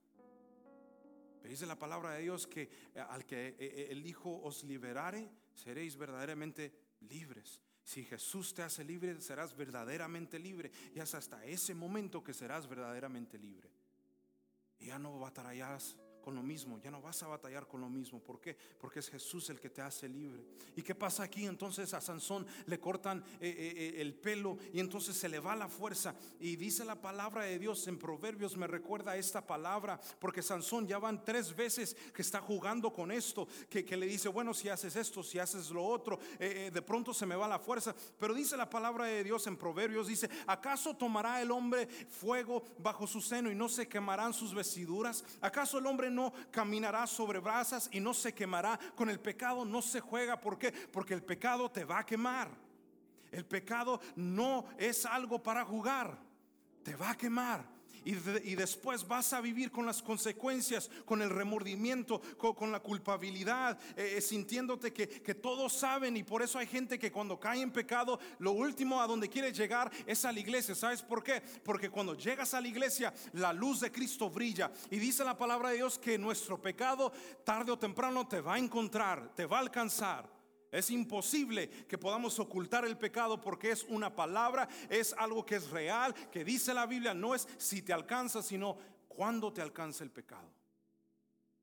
Speaker 1: Pero dice la palabra de Dios que eh, al que eh, eh, el Hijo os liberare, seréis verdaderamente libres. Si Jesús te hace libre, serás verdaderamente libre. Y es hasta ese momento que serás verdaderamente libre. Y ya no batallarás con lo mismo, ya no vas a batallar con lo mismo. ¿Por qué? Porque es Jesús el que te hace libre. ¿Y qué pasa aquí? Entonces a Sansón le cortan eh, eh, eh, el pelo y entonces se le va la fuerza. Y dice la palabra de Dios en Proverbios, me recuerda esta palabra, porque Sansón ya van tres veces que está jugando con esto, que, que le dice, bueno, si haces esto, si haces lo otro, de pronto se me va la fuerza. Pero dice la palabra de Dios en Proverbios, dice, ¿acaso tomará el hombre fuego bajo su seno y no se quemarán sus vestiduras? ¿Acaso el hombre no caminará sobre brasas y no se quemará. Con el pecado no se juega. ¿Por qué? Porque el pecado te va a quemar. El pecado no es algo para jugar. Te va a quemar y, después vas a vivir con las consecuencias, con el remordimiento, con, la culpabilidad, eh, eh, sintiéndote que, que todos saben y por eso hay gente que cuando cae en pecado, lo último a donde quiere llegar es a la iglesia. ¿Sabes por qué? Porque cuando llegas a la iglesia, la luz de Cristo brilla y dice la palabra de Dios que nuestro pecado tarde o temprano te va a encontrar, te va a alcanzar. Es imposible que podamos ocultar el pecado porque es una palabra, es algo que es real, que dice la Biblia, no es si te alcanza, sino cuando te alcanza el pecado.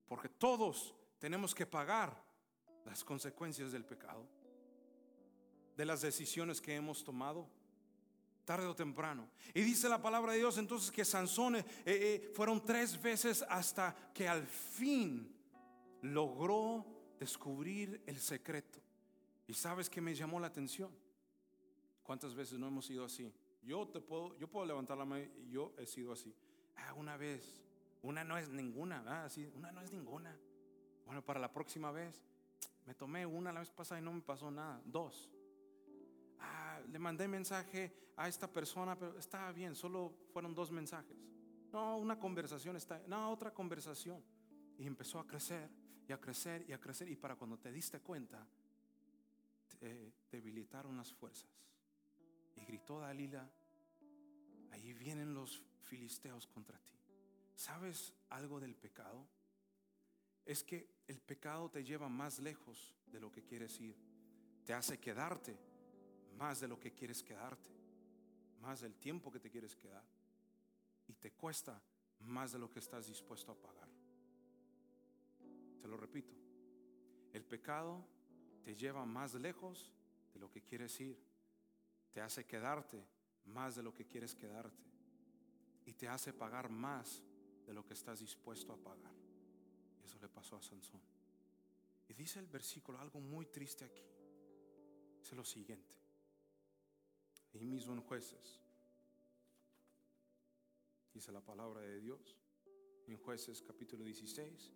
Speaker 1: Porque todos tenemos que pagar las consecuencias del pecado, de las decisiones que hemos tomado, tarde o temprano. Y dice la palabra de Dios entonces que Sansón eh, eh, fueron tres veces hasta que al fin logró descubrir el secreto. Y sabes que me llamó la atención. ¿Cuántas veces no hemos sido así? Yo te puedo, yo puedo levantar la mano y yo he sido así. Ah, una vez, una no es ninguna, ah, sí, una no es ninguna. Bueno, para la próxima vez, me tomé una la vez pasada y no me pasó nada. Dos. Ah, le mandé mensaje a esta persona, pero estaba bien, solo fueron dos mensajes. No, una conversación está, no, otra conversación. Y empezó a crecer y a crecer y a crecer. Y para cuando te diste cuenta, debilitaron las fuerzas. Y gritó Dalila, ahí vienen los filisteos contra ti. ¿Sabes algo del pecado? Es que el pecado te lleva más lejos de lo que quieres ir. Te hace quedarte más de lo que quieres quedarte. Más del tiempo que te quieres quedar. Y te cuesta más de lo que estás dispuesto a pagar. Te lo repito. El pecado te lleva más lejos de lo que quieres ir. Te hace quedarte más de lo que quieres quedarte. Y te hace pagar más de lo que estás dispuesto a pagar. Eso le pasó a Sansón. Y dice el versículo algo muy triste aquí. Dice lo siguiente. Ahí mismo en jueces. Dice la palabra de Dios. En jueces capítulo 16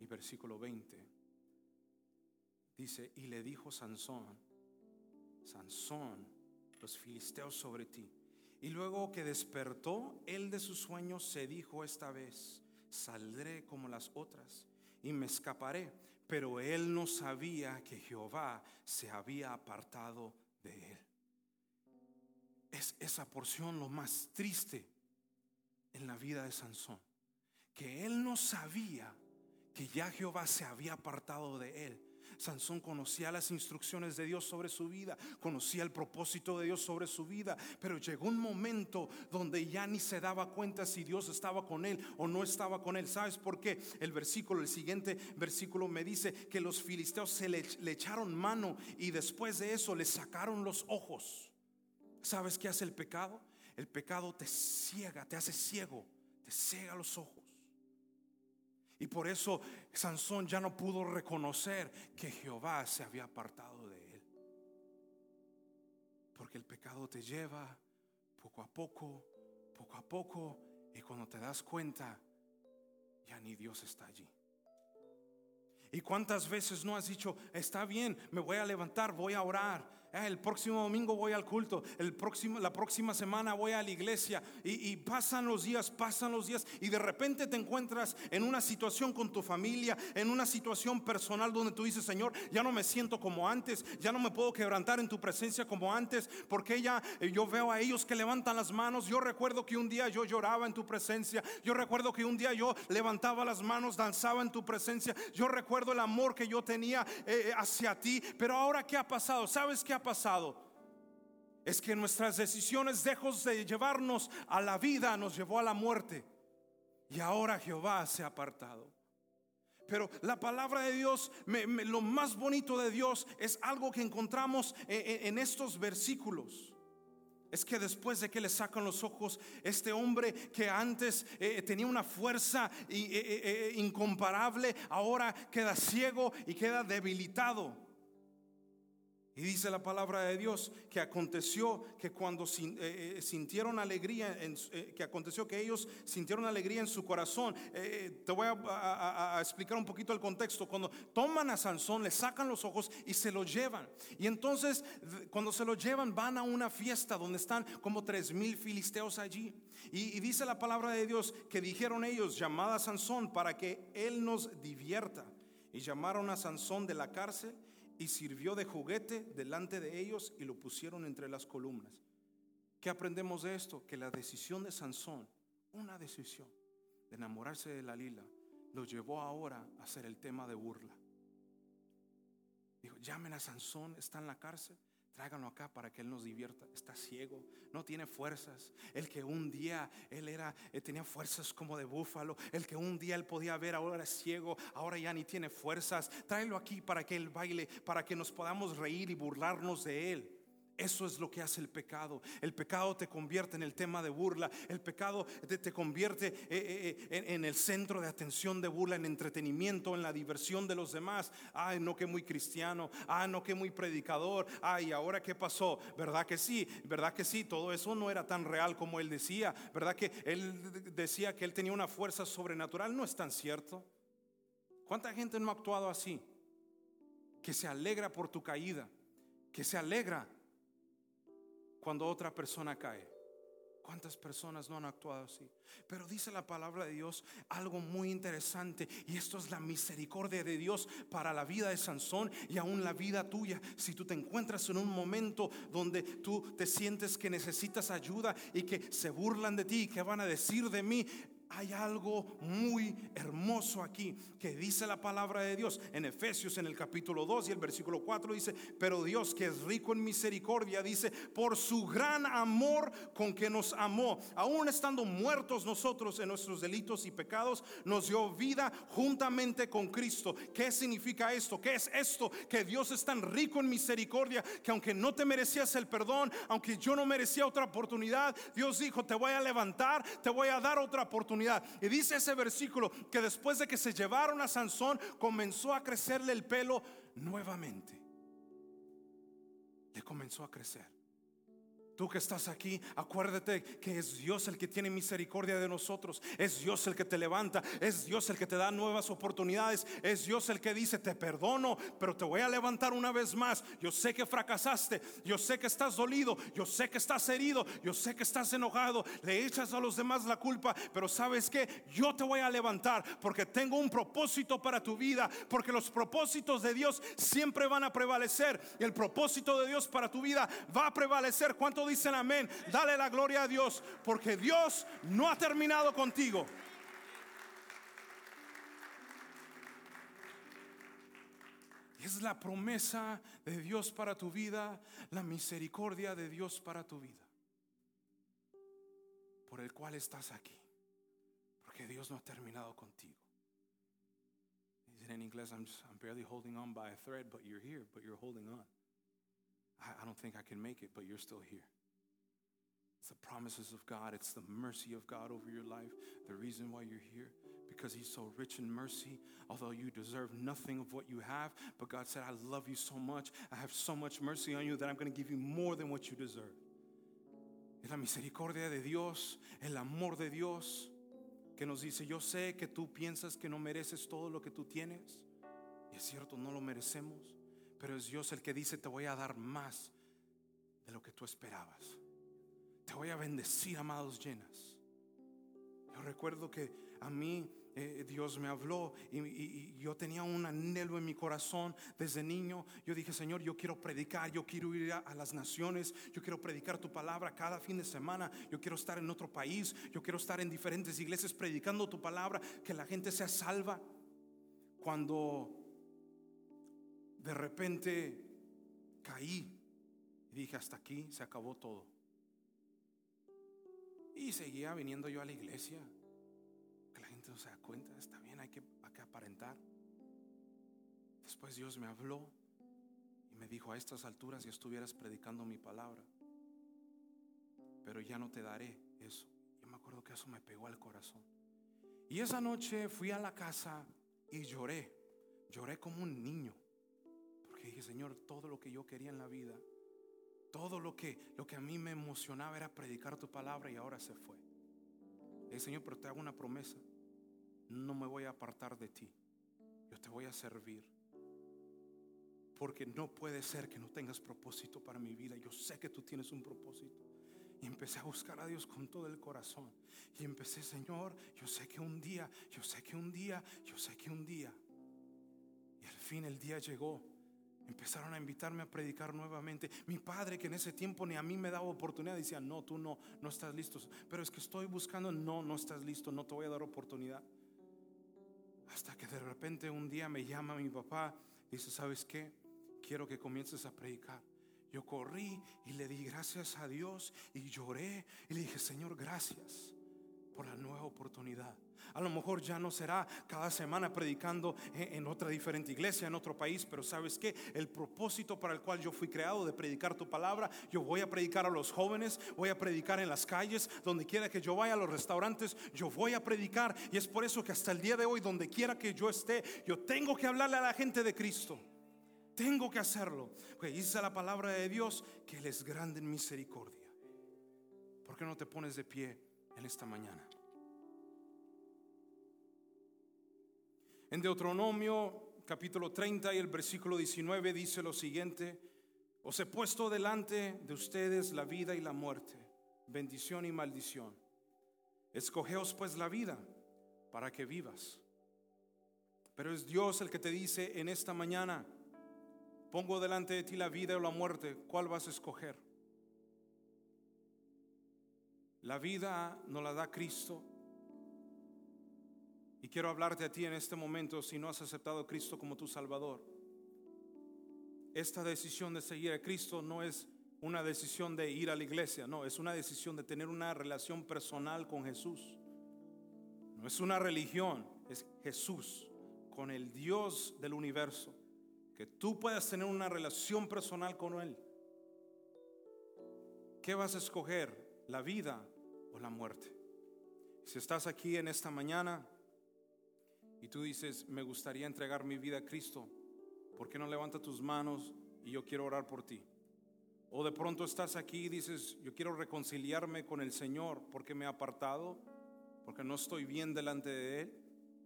Speaker 1: y versículo 20. Dice, y le dijo Sansón, Sansón, los filisteos sobre ti. Y luego que despertó él de su sueño, se dijo esta vez, saldré como las otras y me escaparé. Pero él no sabía que Jehová se había apartado de él. Es esa porción lo más triste en la vida de Sansón. Que él no sabía que ya Jehová se había apartado de él Sansón conocía las instrucciones de Dios sobre su vida, conocía el propósito de Dios sobre su vida, pero llegó un momento donde ya ni se daba cuenta si Dios estaba con él o no estaba con él. ¿Sabes por qué? El versículo, el siguiente versículo me dice que los filisteos se le, le echaron mano y después de eso le sacaron los ojos. ¿Sabes qué hace el pecado? El pecado te ciega, te hace ciego, te ciega los ojos. Y por eso Sansón ya no pudo reconocer que Jehová se había apartado de él. Porque el pecado te lleva poco a poco, poco a poco, y cuando te das cuenta, ya ni Dios está allí. ¿Y cuántas veces no has dicho, está bien, me voy a levantar, voy a orar? Ah, el próximo domingo voy al culto, el próximo, la próxima semana voy a la iglesia y, pasan los días, pasan los días y de repente te encuentras en una situación con tu familia, en una situación personal donde tú dices, Señor, ya no me siento como antes, ya no me puedo quebrantar en tu presencia como antes, porque ya eh, yo veo a ellos que levantan las manos, yo recuerdo que un día yo lloraba en tu presencia, yo recuerdo que un día yo levantaba las manos, danzaba en tu presencia, yo recuerdo el amor que yo tenía eh, eh, hacia ti, pero ahora ¿qué ha pasado? ¿Sabes qué ha pasado es que nuestras decisiones, dejos de llevarnos a la vida, nos llevó a la muerte. Y ahora Jehová se ha apartado. Pero la palabra de Dios, lo más bonito de Dios es algo que encontramos en, estos versículos. Es que después de que le sacan los ojos, este hombre que antes eh, tenía una fuerza eh, eh, incomparable, ahora queda ciego y queda debilitado. Y dice la palabra de Dios que aconteció que cuando eh, eh, sintieron alegría, eh, que aconteció que ellos sintieron alegría en su corazón. te voy a, explicar un poquito el contexto. Cuando toman a Sansón, le sacan los ojos y se lo llevan. Y entonces cuando se lo llevan van a una fiesta donde están como tres mil filisteos allí. Y, y dice la palabra de Dios que dijeron ellos, llamada a Sansón para que él nos divierta. Y llamaron a Sansón de la cárcel y sirvió de juguete delante de ellos y lo pusieron entre las columnas. ¿Qué aprendemos de esto? Que la decisión de Sansón, una decisión de enamorarse de la lila, lo llevó ahora a ser el tema de burla. Dijo, llamen a Sansón, está en la cárcel, Tráiganlo acá para que Él nos divierta. Está ciego, no tiene fuerzas. El que un día Él era, él tenía fuerzas como de búfalo. El que un día Él podía ver, ahora es ciego, ahora ya ni tiene fuerzas. Tráelo aquí para que Él baile, para que nos podamos reír y burlarnos de Él. Eso es lo que hace el pecado. El pecado te convierte en el tema de burla. El pecado te, convierte eh, eh, eh, en, el centro de atención de burla, en entretenimiento, en la diversión de los demás. Ay, no que muy cristiano. Ay, no que muy predicador. Ay, ahora qué pasó. ¿Verdad que sí? ¿Verdad que sí? Todo eso no era tan real como él decía. ¿Verdad que él decía que él tenía una fuerza sobrenatural? No es tan cierto. ¿Cuánta gente no ha actuado así? Que se alegra por tu caída. Que se alegra cuando otra persona cae. ¿Cuántas personas no han actuado así? Pero dice la palabra de Dios algo muy interesante y esto es la misericordia de Dios para la vida de Sansón y aún la vida tuya. Si tú te encuentras en un momento donde tú te sientes que necesitas ayuda y que se burlan de ti, que van a decir de mí, hay algo muy hermoso aquí que dice la palabra de Dios en Efesios en el capítulo 2 y el versículo 4 dice, pero Dios que es rico en misericordia dice, por su gran amor con que nos amó, aún estando muertos nosotros en nuestros delitos y pecados, nos dio vida juntamente con Cristo. ¿Qué significa esto? ¿Qué es esto? Que Dios es tan rico en misericordia que aunque no te merecías el perdón, aunque yo no merecía otra oportunidad, Dios dijo, te voy a levantar, te voy a dar otra oportunidad y dice ese versículo que después de que se llevaron a Sansón, comenzó a crecerle el pelo nuevamente. Le comenzó a crecer. Tú que estás aquí, acuérdate que es Dios el que tiene misericordia de nosotros. Es Dios el que te levanta. Es Dios el que te da nuevas oportunidades. Es Dios el que dice, te perdono, pero te voy a levantar una vez más. Yo sé que fracasaste. Yo sé que estás dolido. Yo sé que estás herido. Yo sé que estás enojado. Le echas a los demás la culpa. Pero sabes que yo te voy a levantar porque tengo un propósito para tu vida. Porque los propósitos de Dios siempre van a prevalecer. Y el propósito de Dios para tu vida va a prevalecer. ¿Cuánto dicen amén, dale la gloria a Dios, porque Dios no ha terminado contigo. Es la promesa de Dios para tu vida, la misericordia de Dios para tu vida, por el cual estás aquí, porque Dios no ha terminado contigo. En inglés, I'm, I'm barely holding on by a thread, but you're here, but you're holding on. I, I don't think I can make it, but you're still here. It's the promises of God, it's the mercy of God over your life. The reason why you're here, because He's so rich in mercy, although you deserve nothing of what you have. But God said, I love you so much. I have so much mercy on you that I'm going to give you more than what you deserve. Es la misericordia de Dios, el amor de Dios, que nos dice, yo sé que tú piensas que no mereces todo lo que tú tienes. Y es cierto, no lo merecemos. Pero es Dios el que dice, te voy a dar más de lo que tú esperabas. Te voy a bendecir, amados llenas. Yo recuerdo que a mí eh, Dios me habló y, yo tenía un anhelo en mi corazón desde niño. Yo dije, Señor, yo quiero predicar, yo quiero ir a, las naciones, yo quiero predicar tu palabra cada fin de semana, yo quiero estar en otro país, yo quiero estar en diferentes iglesias predicando tu palabra, que la gente sea salva. Cuando de repente caí y dije, hasta aquí se acabó todo. Y seguía viniendo yo a la iglesia. Que la gente no se da cuenta, está bien, hay que, hay que aparentar. Después Dios me habló y me dijo, a estas alturas ya estuvieras predicando mi palabra, pero ya no te daré eso. Yo me acuerdo que eso me pegó al corazón. Y esa noche fui a la casa y lloré, lloré como un niño, porque dije, Señor, todo lo que yo quería en la vida, todo lo que, lo que a mí me emocionaba era predicar tu palabra y ahora se fue. Le dije, Señor, pero te hago una promesa, no me voy a apartar de ti, yo te voy a servir porque no puede ser que no tengas propósito para mi vida. Yo sé que tú tienes un propósito. Y empecé a buscar a Dios con todo el corazón. Y empecé, Señor, yo sé que un día, yo sé que un día, yo sé que un día. Y al fin el día llegó. Empezaron a invitarme a predicar nuevamente. Mi padre, que en ese tiempo ni a mí me daba oportunidad, decía, no, tú no, no estás listo. Pero es que estoy buscando, no, no estás listo, no te voy a dar oportunidad. Hasta que de repente un día me llama mi papá, dice, ¿sabes qué? quiero que comiences a predicar. Yo corrí y le di gracias a Dios y lloré y le dije, Señor, gracias por la nueva oportunidad. A lo mejor ya no será cada semana predicando en otra diferente iglesia, en otro país, pero sabes que el propósito para el cual yo fui creado de predicar tu palabra, yo voy a predicar a los jóvenes, voy a predicar en las calles, donde quiera que yo vaya, a los restaurantes, yo voy a predicar. Y es por eso que hasta el día de hoy, donde quiera que yo esté, yo tengo que hablarle a la gente de Cristo. Tengo que hacerlo. Porque dice la palabra de Dios que Él es grande en misericordia. ¿Por qué no te pones de pie en esta mañana? En Deuteronomio capítulo 30 y el versículo 19 dice lo siguiente. Os he puesto delante de ustedes la vida y la muerte, bendición y maldición. Escogeos pues la vida para que vivas. Pero es Dios el que te dice en esta mañana, Pongo delante de ti la vida o la muerte, ¿cuál vas a escoger? La vida nos la da Cristo. Y quiero hablarte a ti en este momento si no has aceptado a Cristo como tu Salvador. Esta decisión de seguir a Cristo no es una decisión de ir a la iglesia, no, es una decisión de tener una relación personal con Jesús. No es una religión, es Jesús, con el Dios del universo que tú puedas tener una relación personal con Él. ¿Qué vas a escoger? ¿La vida o la muerte? Si estás aquí en esta mañana y tú dices, me gustaría entregar mi vida a Cristo, ¿por qué no levanta tus manos y yo quiero orar por ti? O de pronto estás aquí y dices, yo quiero reconciliarme con el Señor porque me he apartado, porque no estoy bien delante de Él.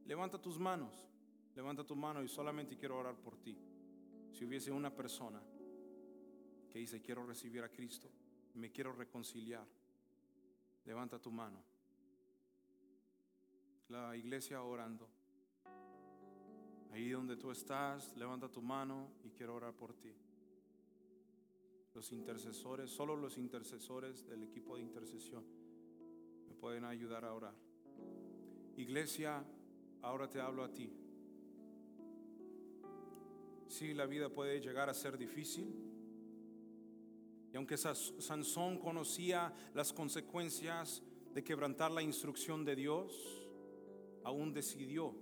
Speaker 1: Levanta tus manos, levanta tu mano y solamente quiero orar por ti. Si hubiese una persona que dice, quiero recibir a Cristo, me quiero reconciliar, levanta tu mano. La iglesia orando. Ahí donde tú estás, levanta tu mano y quiero orar por ti. Los intercesores, solo los intercesores del equipo de intercesión me pueden ayudar a orar. Iglesia, ahora te hablo a ti. Sí, la vida puede llegar a ser difícil. Y aunque Sansón conocía las consecuencias de quebrantar la instrucción de Dios, aún decidió,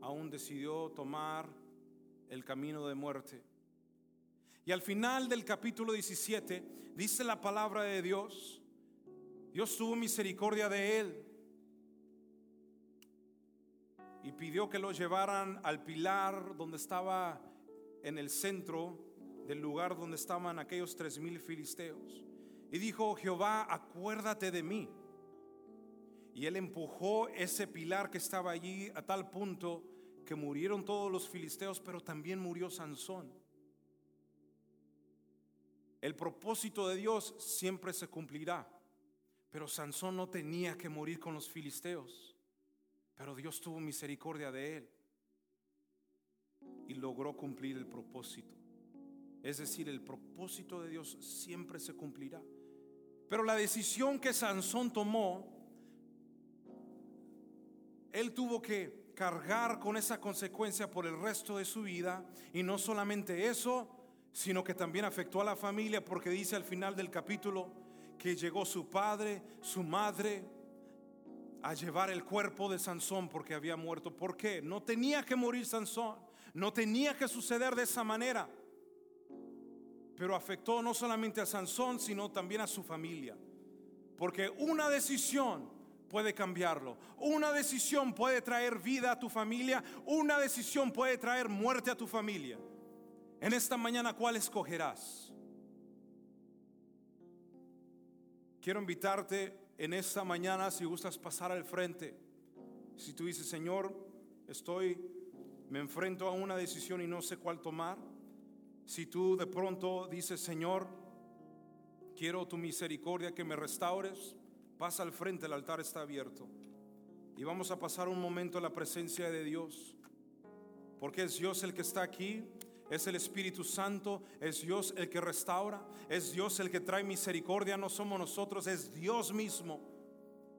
Speaker 1: aún decidió tomar el camino de muerte. Y al final del capítulo 17 dice la palabra de Dios, Dios tuvo misericordia de él y pidió que lo llevaran al pilar donde estaba en el centro del lugar donde estaban aquellos tres mil filisteos. Y dijo, Jehová, acuérdate de mí. Y él empujó ese pilar que estaba allí a tal punto que murieron todos los filisteos, pero también murió Sansón. El propósito de Dios siempre se cumplirá, pero Sansón no tenía que morir con los filisteos. Pero Dios tuvo misericordia de él y logró cumplir el propósito. Es decir, el propósito de Dios siempre se cumplirá. Pero la decisión que Sansón tomó, él tuvo que cargar con esa consecuencia por el resto de su vida. Y no solamente eso, sino que también afectó a la familia, porque dice al final del capítulo que llegó su padre, su madre, a llevar el cuerpo de Sansón porque había muerto. ¿Por qué? No tenía que morir Sansón, no tenía que suceder de esa manera. Pero afectó no solamente a Sansón, sino también a su familia. Porque una decisión puede cambiarlo. Una decisión puede traer vida a tu familia. Una decisión puede traer muerte a tu familia. En esta mañana, ¿cuál escogerás? Quiero invitarte en esta mañana, si gustas pasar al frente. Si tú dices, Señor, estoy, me enfrento a una decisión y no sé cuál tomar. Si tú de pronto dices, Señor, quiero tu misericordia que me restaures, pasa al frente, el altar está abierto. Y vamos a pasar un momento en la presencia de Dios. Porque es Dios el que está aquí, es el Espíritu Santo, es Dios el que restaura, es Dios el que trae misericordia, no somos nosotros, es Dios mismo.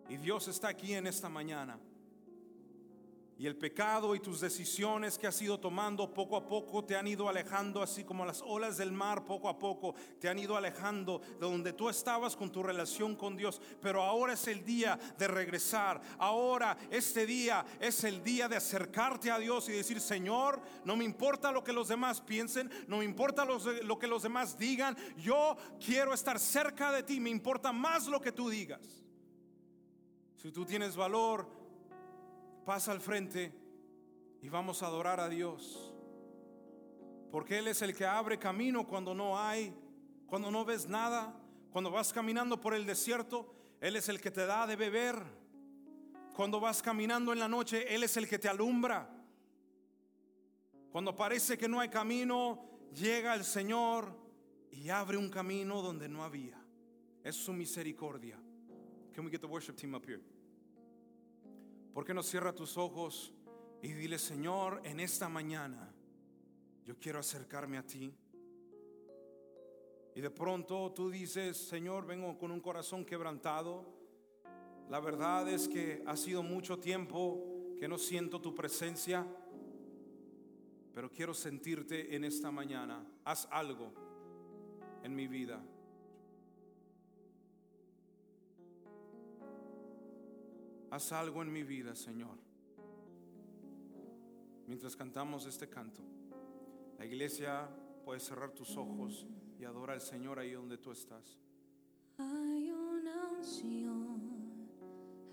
Speaker 1: Y Dios está aquí en esta mañana. Y el pecado y tus decisiones que has ido tomando poco a poco te han ido alejando, así como las olas del mar poco a poco te han ido alejando de donde tú estabas con tu relación con Dios. Pero ahora es el día de regresar. Ahora este día es el día de acercarte a Dios y decir, Señor, no me importa lo que los demás piensen, no me importa lo que los demás digan. Yo quiero estar cerca de ti, me importa más lo que tú digas. Si tú tienes valor, pasa al frente y vamos a adorar a Dios. Porque Él es el que abre camino cuando no hay, cuando no ves nada, cuando vas caminando por el desierto, Él es el que te da de beber. Cuando vas caminando en la noche, Él es el que te alumbra. Cuando parece que no hay camino, llega el Señor y abre un camino donde no había. Es su misericordia. Can we get the worship team up here? ¿Por qué no cierra tus ojos y dile, Señor, en esta mañana yo quiero acercarme a ti? Y de pronto tú dices, Señor, vengo con un corazón quebrantado. La verdad es que ha sido mucho tiempo que no siento tu presencia, pero quiero sentirte en esta mañana. Haz algo en mi vida. Haz algo en mi vida, Señor. Mientras cantamos este canto, la iglesia puede cerrar tus ojos y adorar al Señor ahí donde tú estás.
Speaker 2: Hay una unción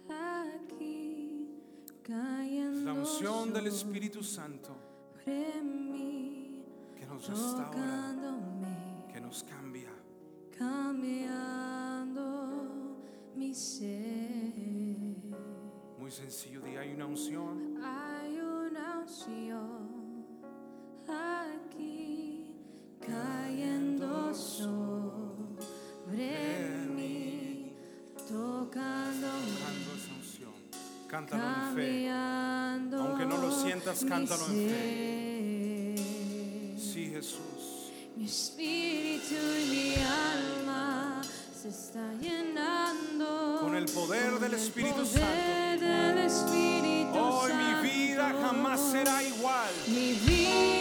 Speaker 2: aquí cayendo
Speaker 1: La unción del Espíritu Santo
Speaker 2: mí,
Speaker 1: que nos restaura, que nos cambia.
Speaker 2: cambiando mi ser.
Speaker 1: Muy sencillo, hay una unción.
Speaker 2: Hay una unción aquí cayendo sobre mí.
Speaker 1: Buscando esa unción. Cántalo en fe. Aunque no lo sientas, cántalo en fe. Sí, Jesús.
Speaker 2: Mi espíritu y mi alma se está llenando
Speaker 1: Con el poder del Espíritu Santo. Hoy mi vida jamás será igual.
Speaker 2: Mi vida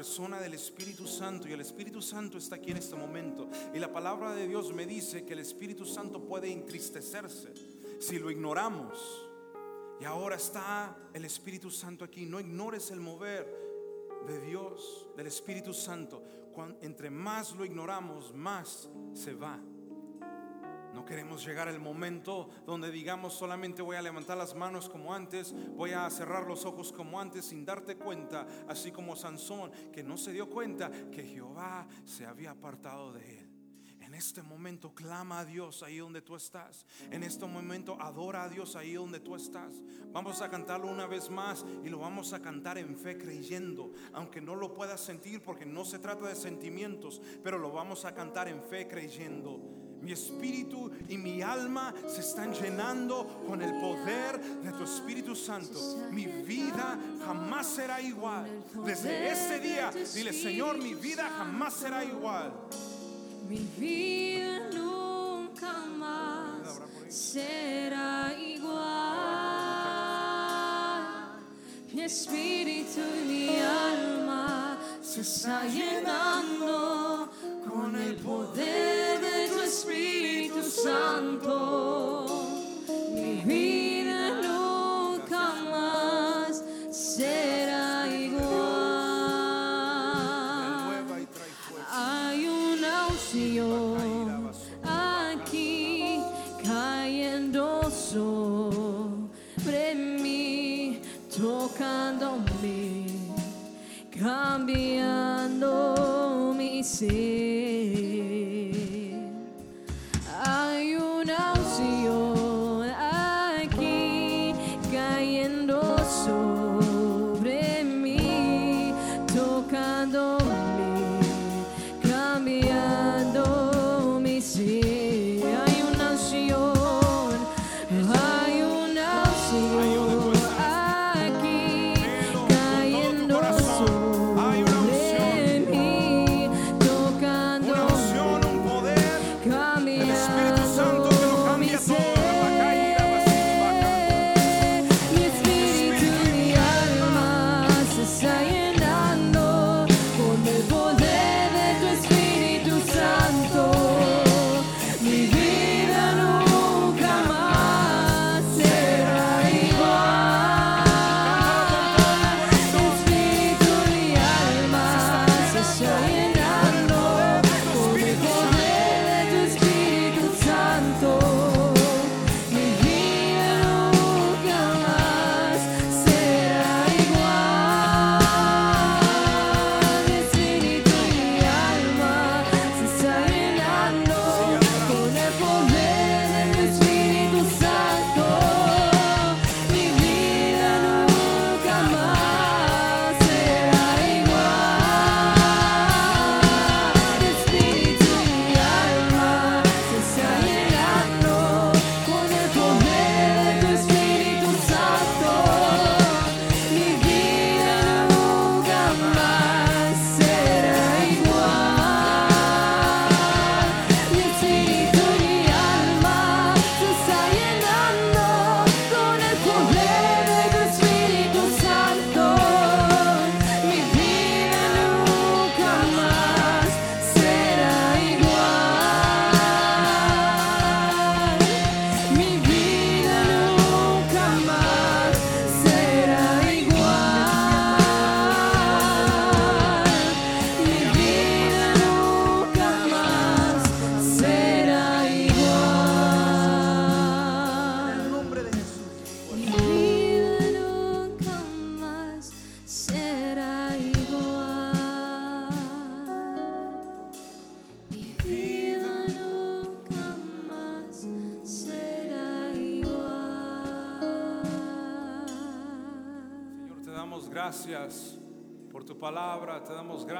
Speaker 1: persona del Espíritu Santo y el Espíritu Santo está aquí en este momento. Y la palabra de Dios me dice que el Espíritu Santo puede entristecerse si lo ignoramos. Y ahora está el Espíritu Santo aquí. No ignores el mover de Dios, del Espíritu Santo. Cuan- entre más lo ignoramos, más se va. No queremos llegar al momento donde digamos solamente voy a levantar las manos como antes, voy a cerrar los ojos como antes sin darte cuenta, así como Sansón, que no se dio cuenta que Jehová se había apartado de él. En este momento clama a Dios ahí donde tú estás. En este momento adora a Dios ahí donde tú estás. Vamos a cantarlo una vez más y lo vamos a cantar en fe creyendo, aunque no lo puedas sentir porque no se trata de sentimientos, pero lo vamos a cantar en fe creyendo. Mi espíritu y mi alma se están llenando con el poder de tu Espíritu Santo. Mi vida jamás será igual. Desde este día, dile Señor, mi vida jamás será igual.
Speaker 2: Mi vida nunca más será igual. Mi espíritu y mi alma se está llenando con el poder Espíritu Santo.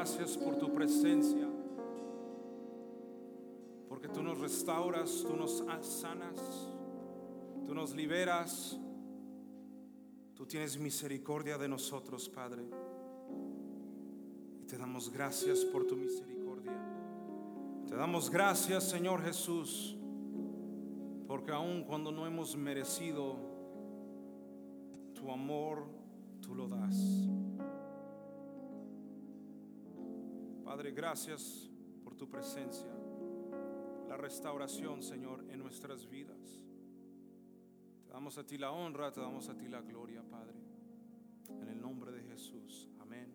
Speaker 1: Gracias por tu presencia, porque tú nos restauras, tú nos sanas, tú nos liberas, tú tienes misericordia de nosotros, Padre. Y te damos gracias por tu misericordia. Te damos gracias, Señor Jesús, por porque aun cuando no hemos merecido tu amor, tú lo das. Padre, gracias por tu presencia, la restauración, Señor, en nuestras vidas. Te damos a ti la honra, te damos a ti la gloria, Padre. En el nombre de Jesús. Amén.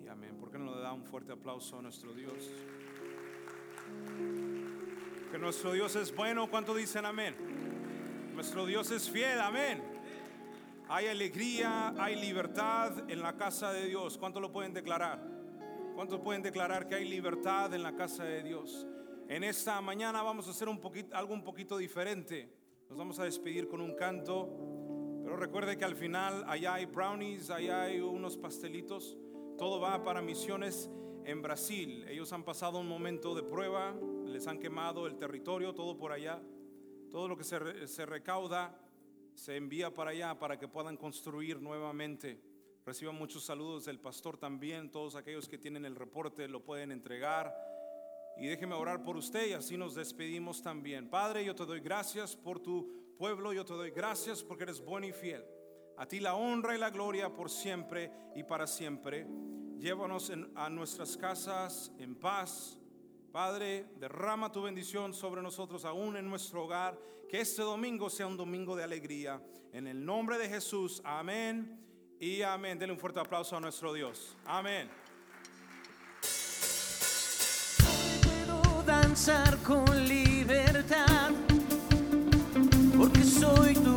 Speaker 1: Y amén. ¿Por qué no le da un fuerte aplauso a nuestro Dios? Que nuestro Dios es bueno. ¿Cuánto dicen amén? Nuestro Dios es fiel. Amén. Hay alegría, hay libertad en la casa de Dios. ¿Cuánto lo pueden declarar? ¿Cuántos pueden declarar que hay libertad en la casa de Dios? En esta mañana vamos a hacer un poquito, algo un poquito diferente. Nos vamos a despedir con un canto. Pero recuerde que al final allá hay brownies, allá hay unos pastelitos. Todo va para misiones en Brasil. Ellos han pasado un momento de prueba, les han quemado el territorio, todo por allá. Todo lo que se, se recauda se envía para allá para que puedan construir nuevamente. Reciban muchos saludos del pastor también. Todos aquellos que tienen el reporte lo pueden entregar. Y déjeme orar por usted y así nos despedimos también. Padre, yo te doy gracias por tu pueblo, yo te doy gracias porque eres bueno y fiel. A ti la honra y la gloria por siempre y para siempre. Llévanos a nuestras casas en paz. Padre, derrama tu bendición sobre nosotros aún en nuestro hogar. Que este domingo sea un domingo de alegría. En el nombre de Jesús, amén y amén. Denle un fuerte aplauso a nuestro Dios. Amén.
Speaker 3: Puedo danzar con libertad porque soy tu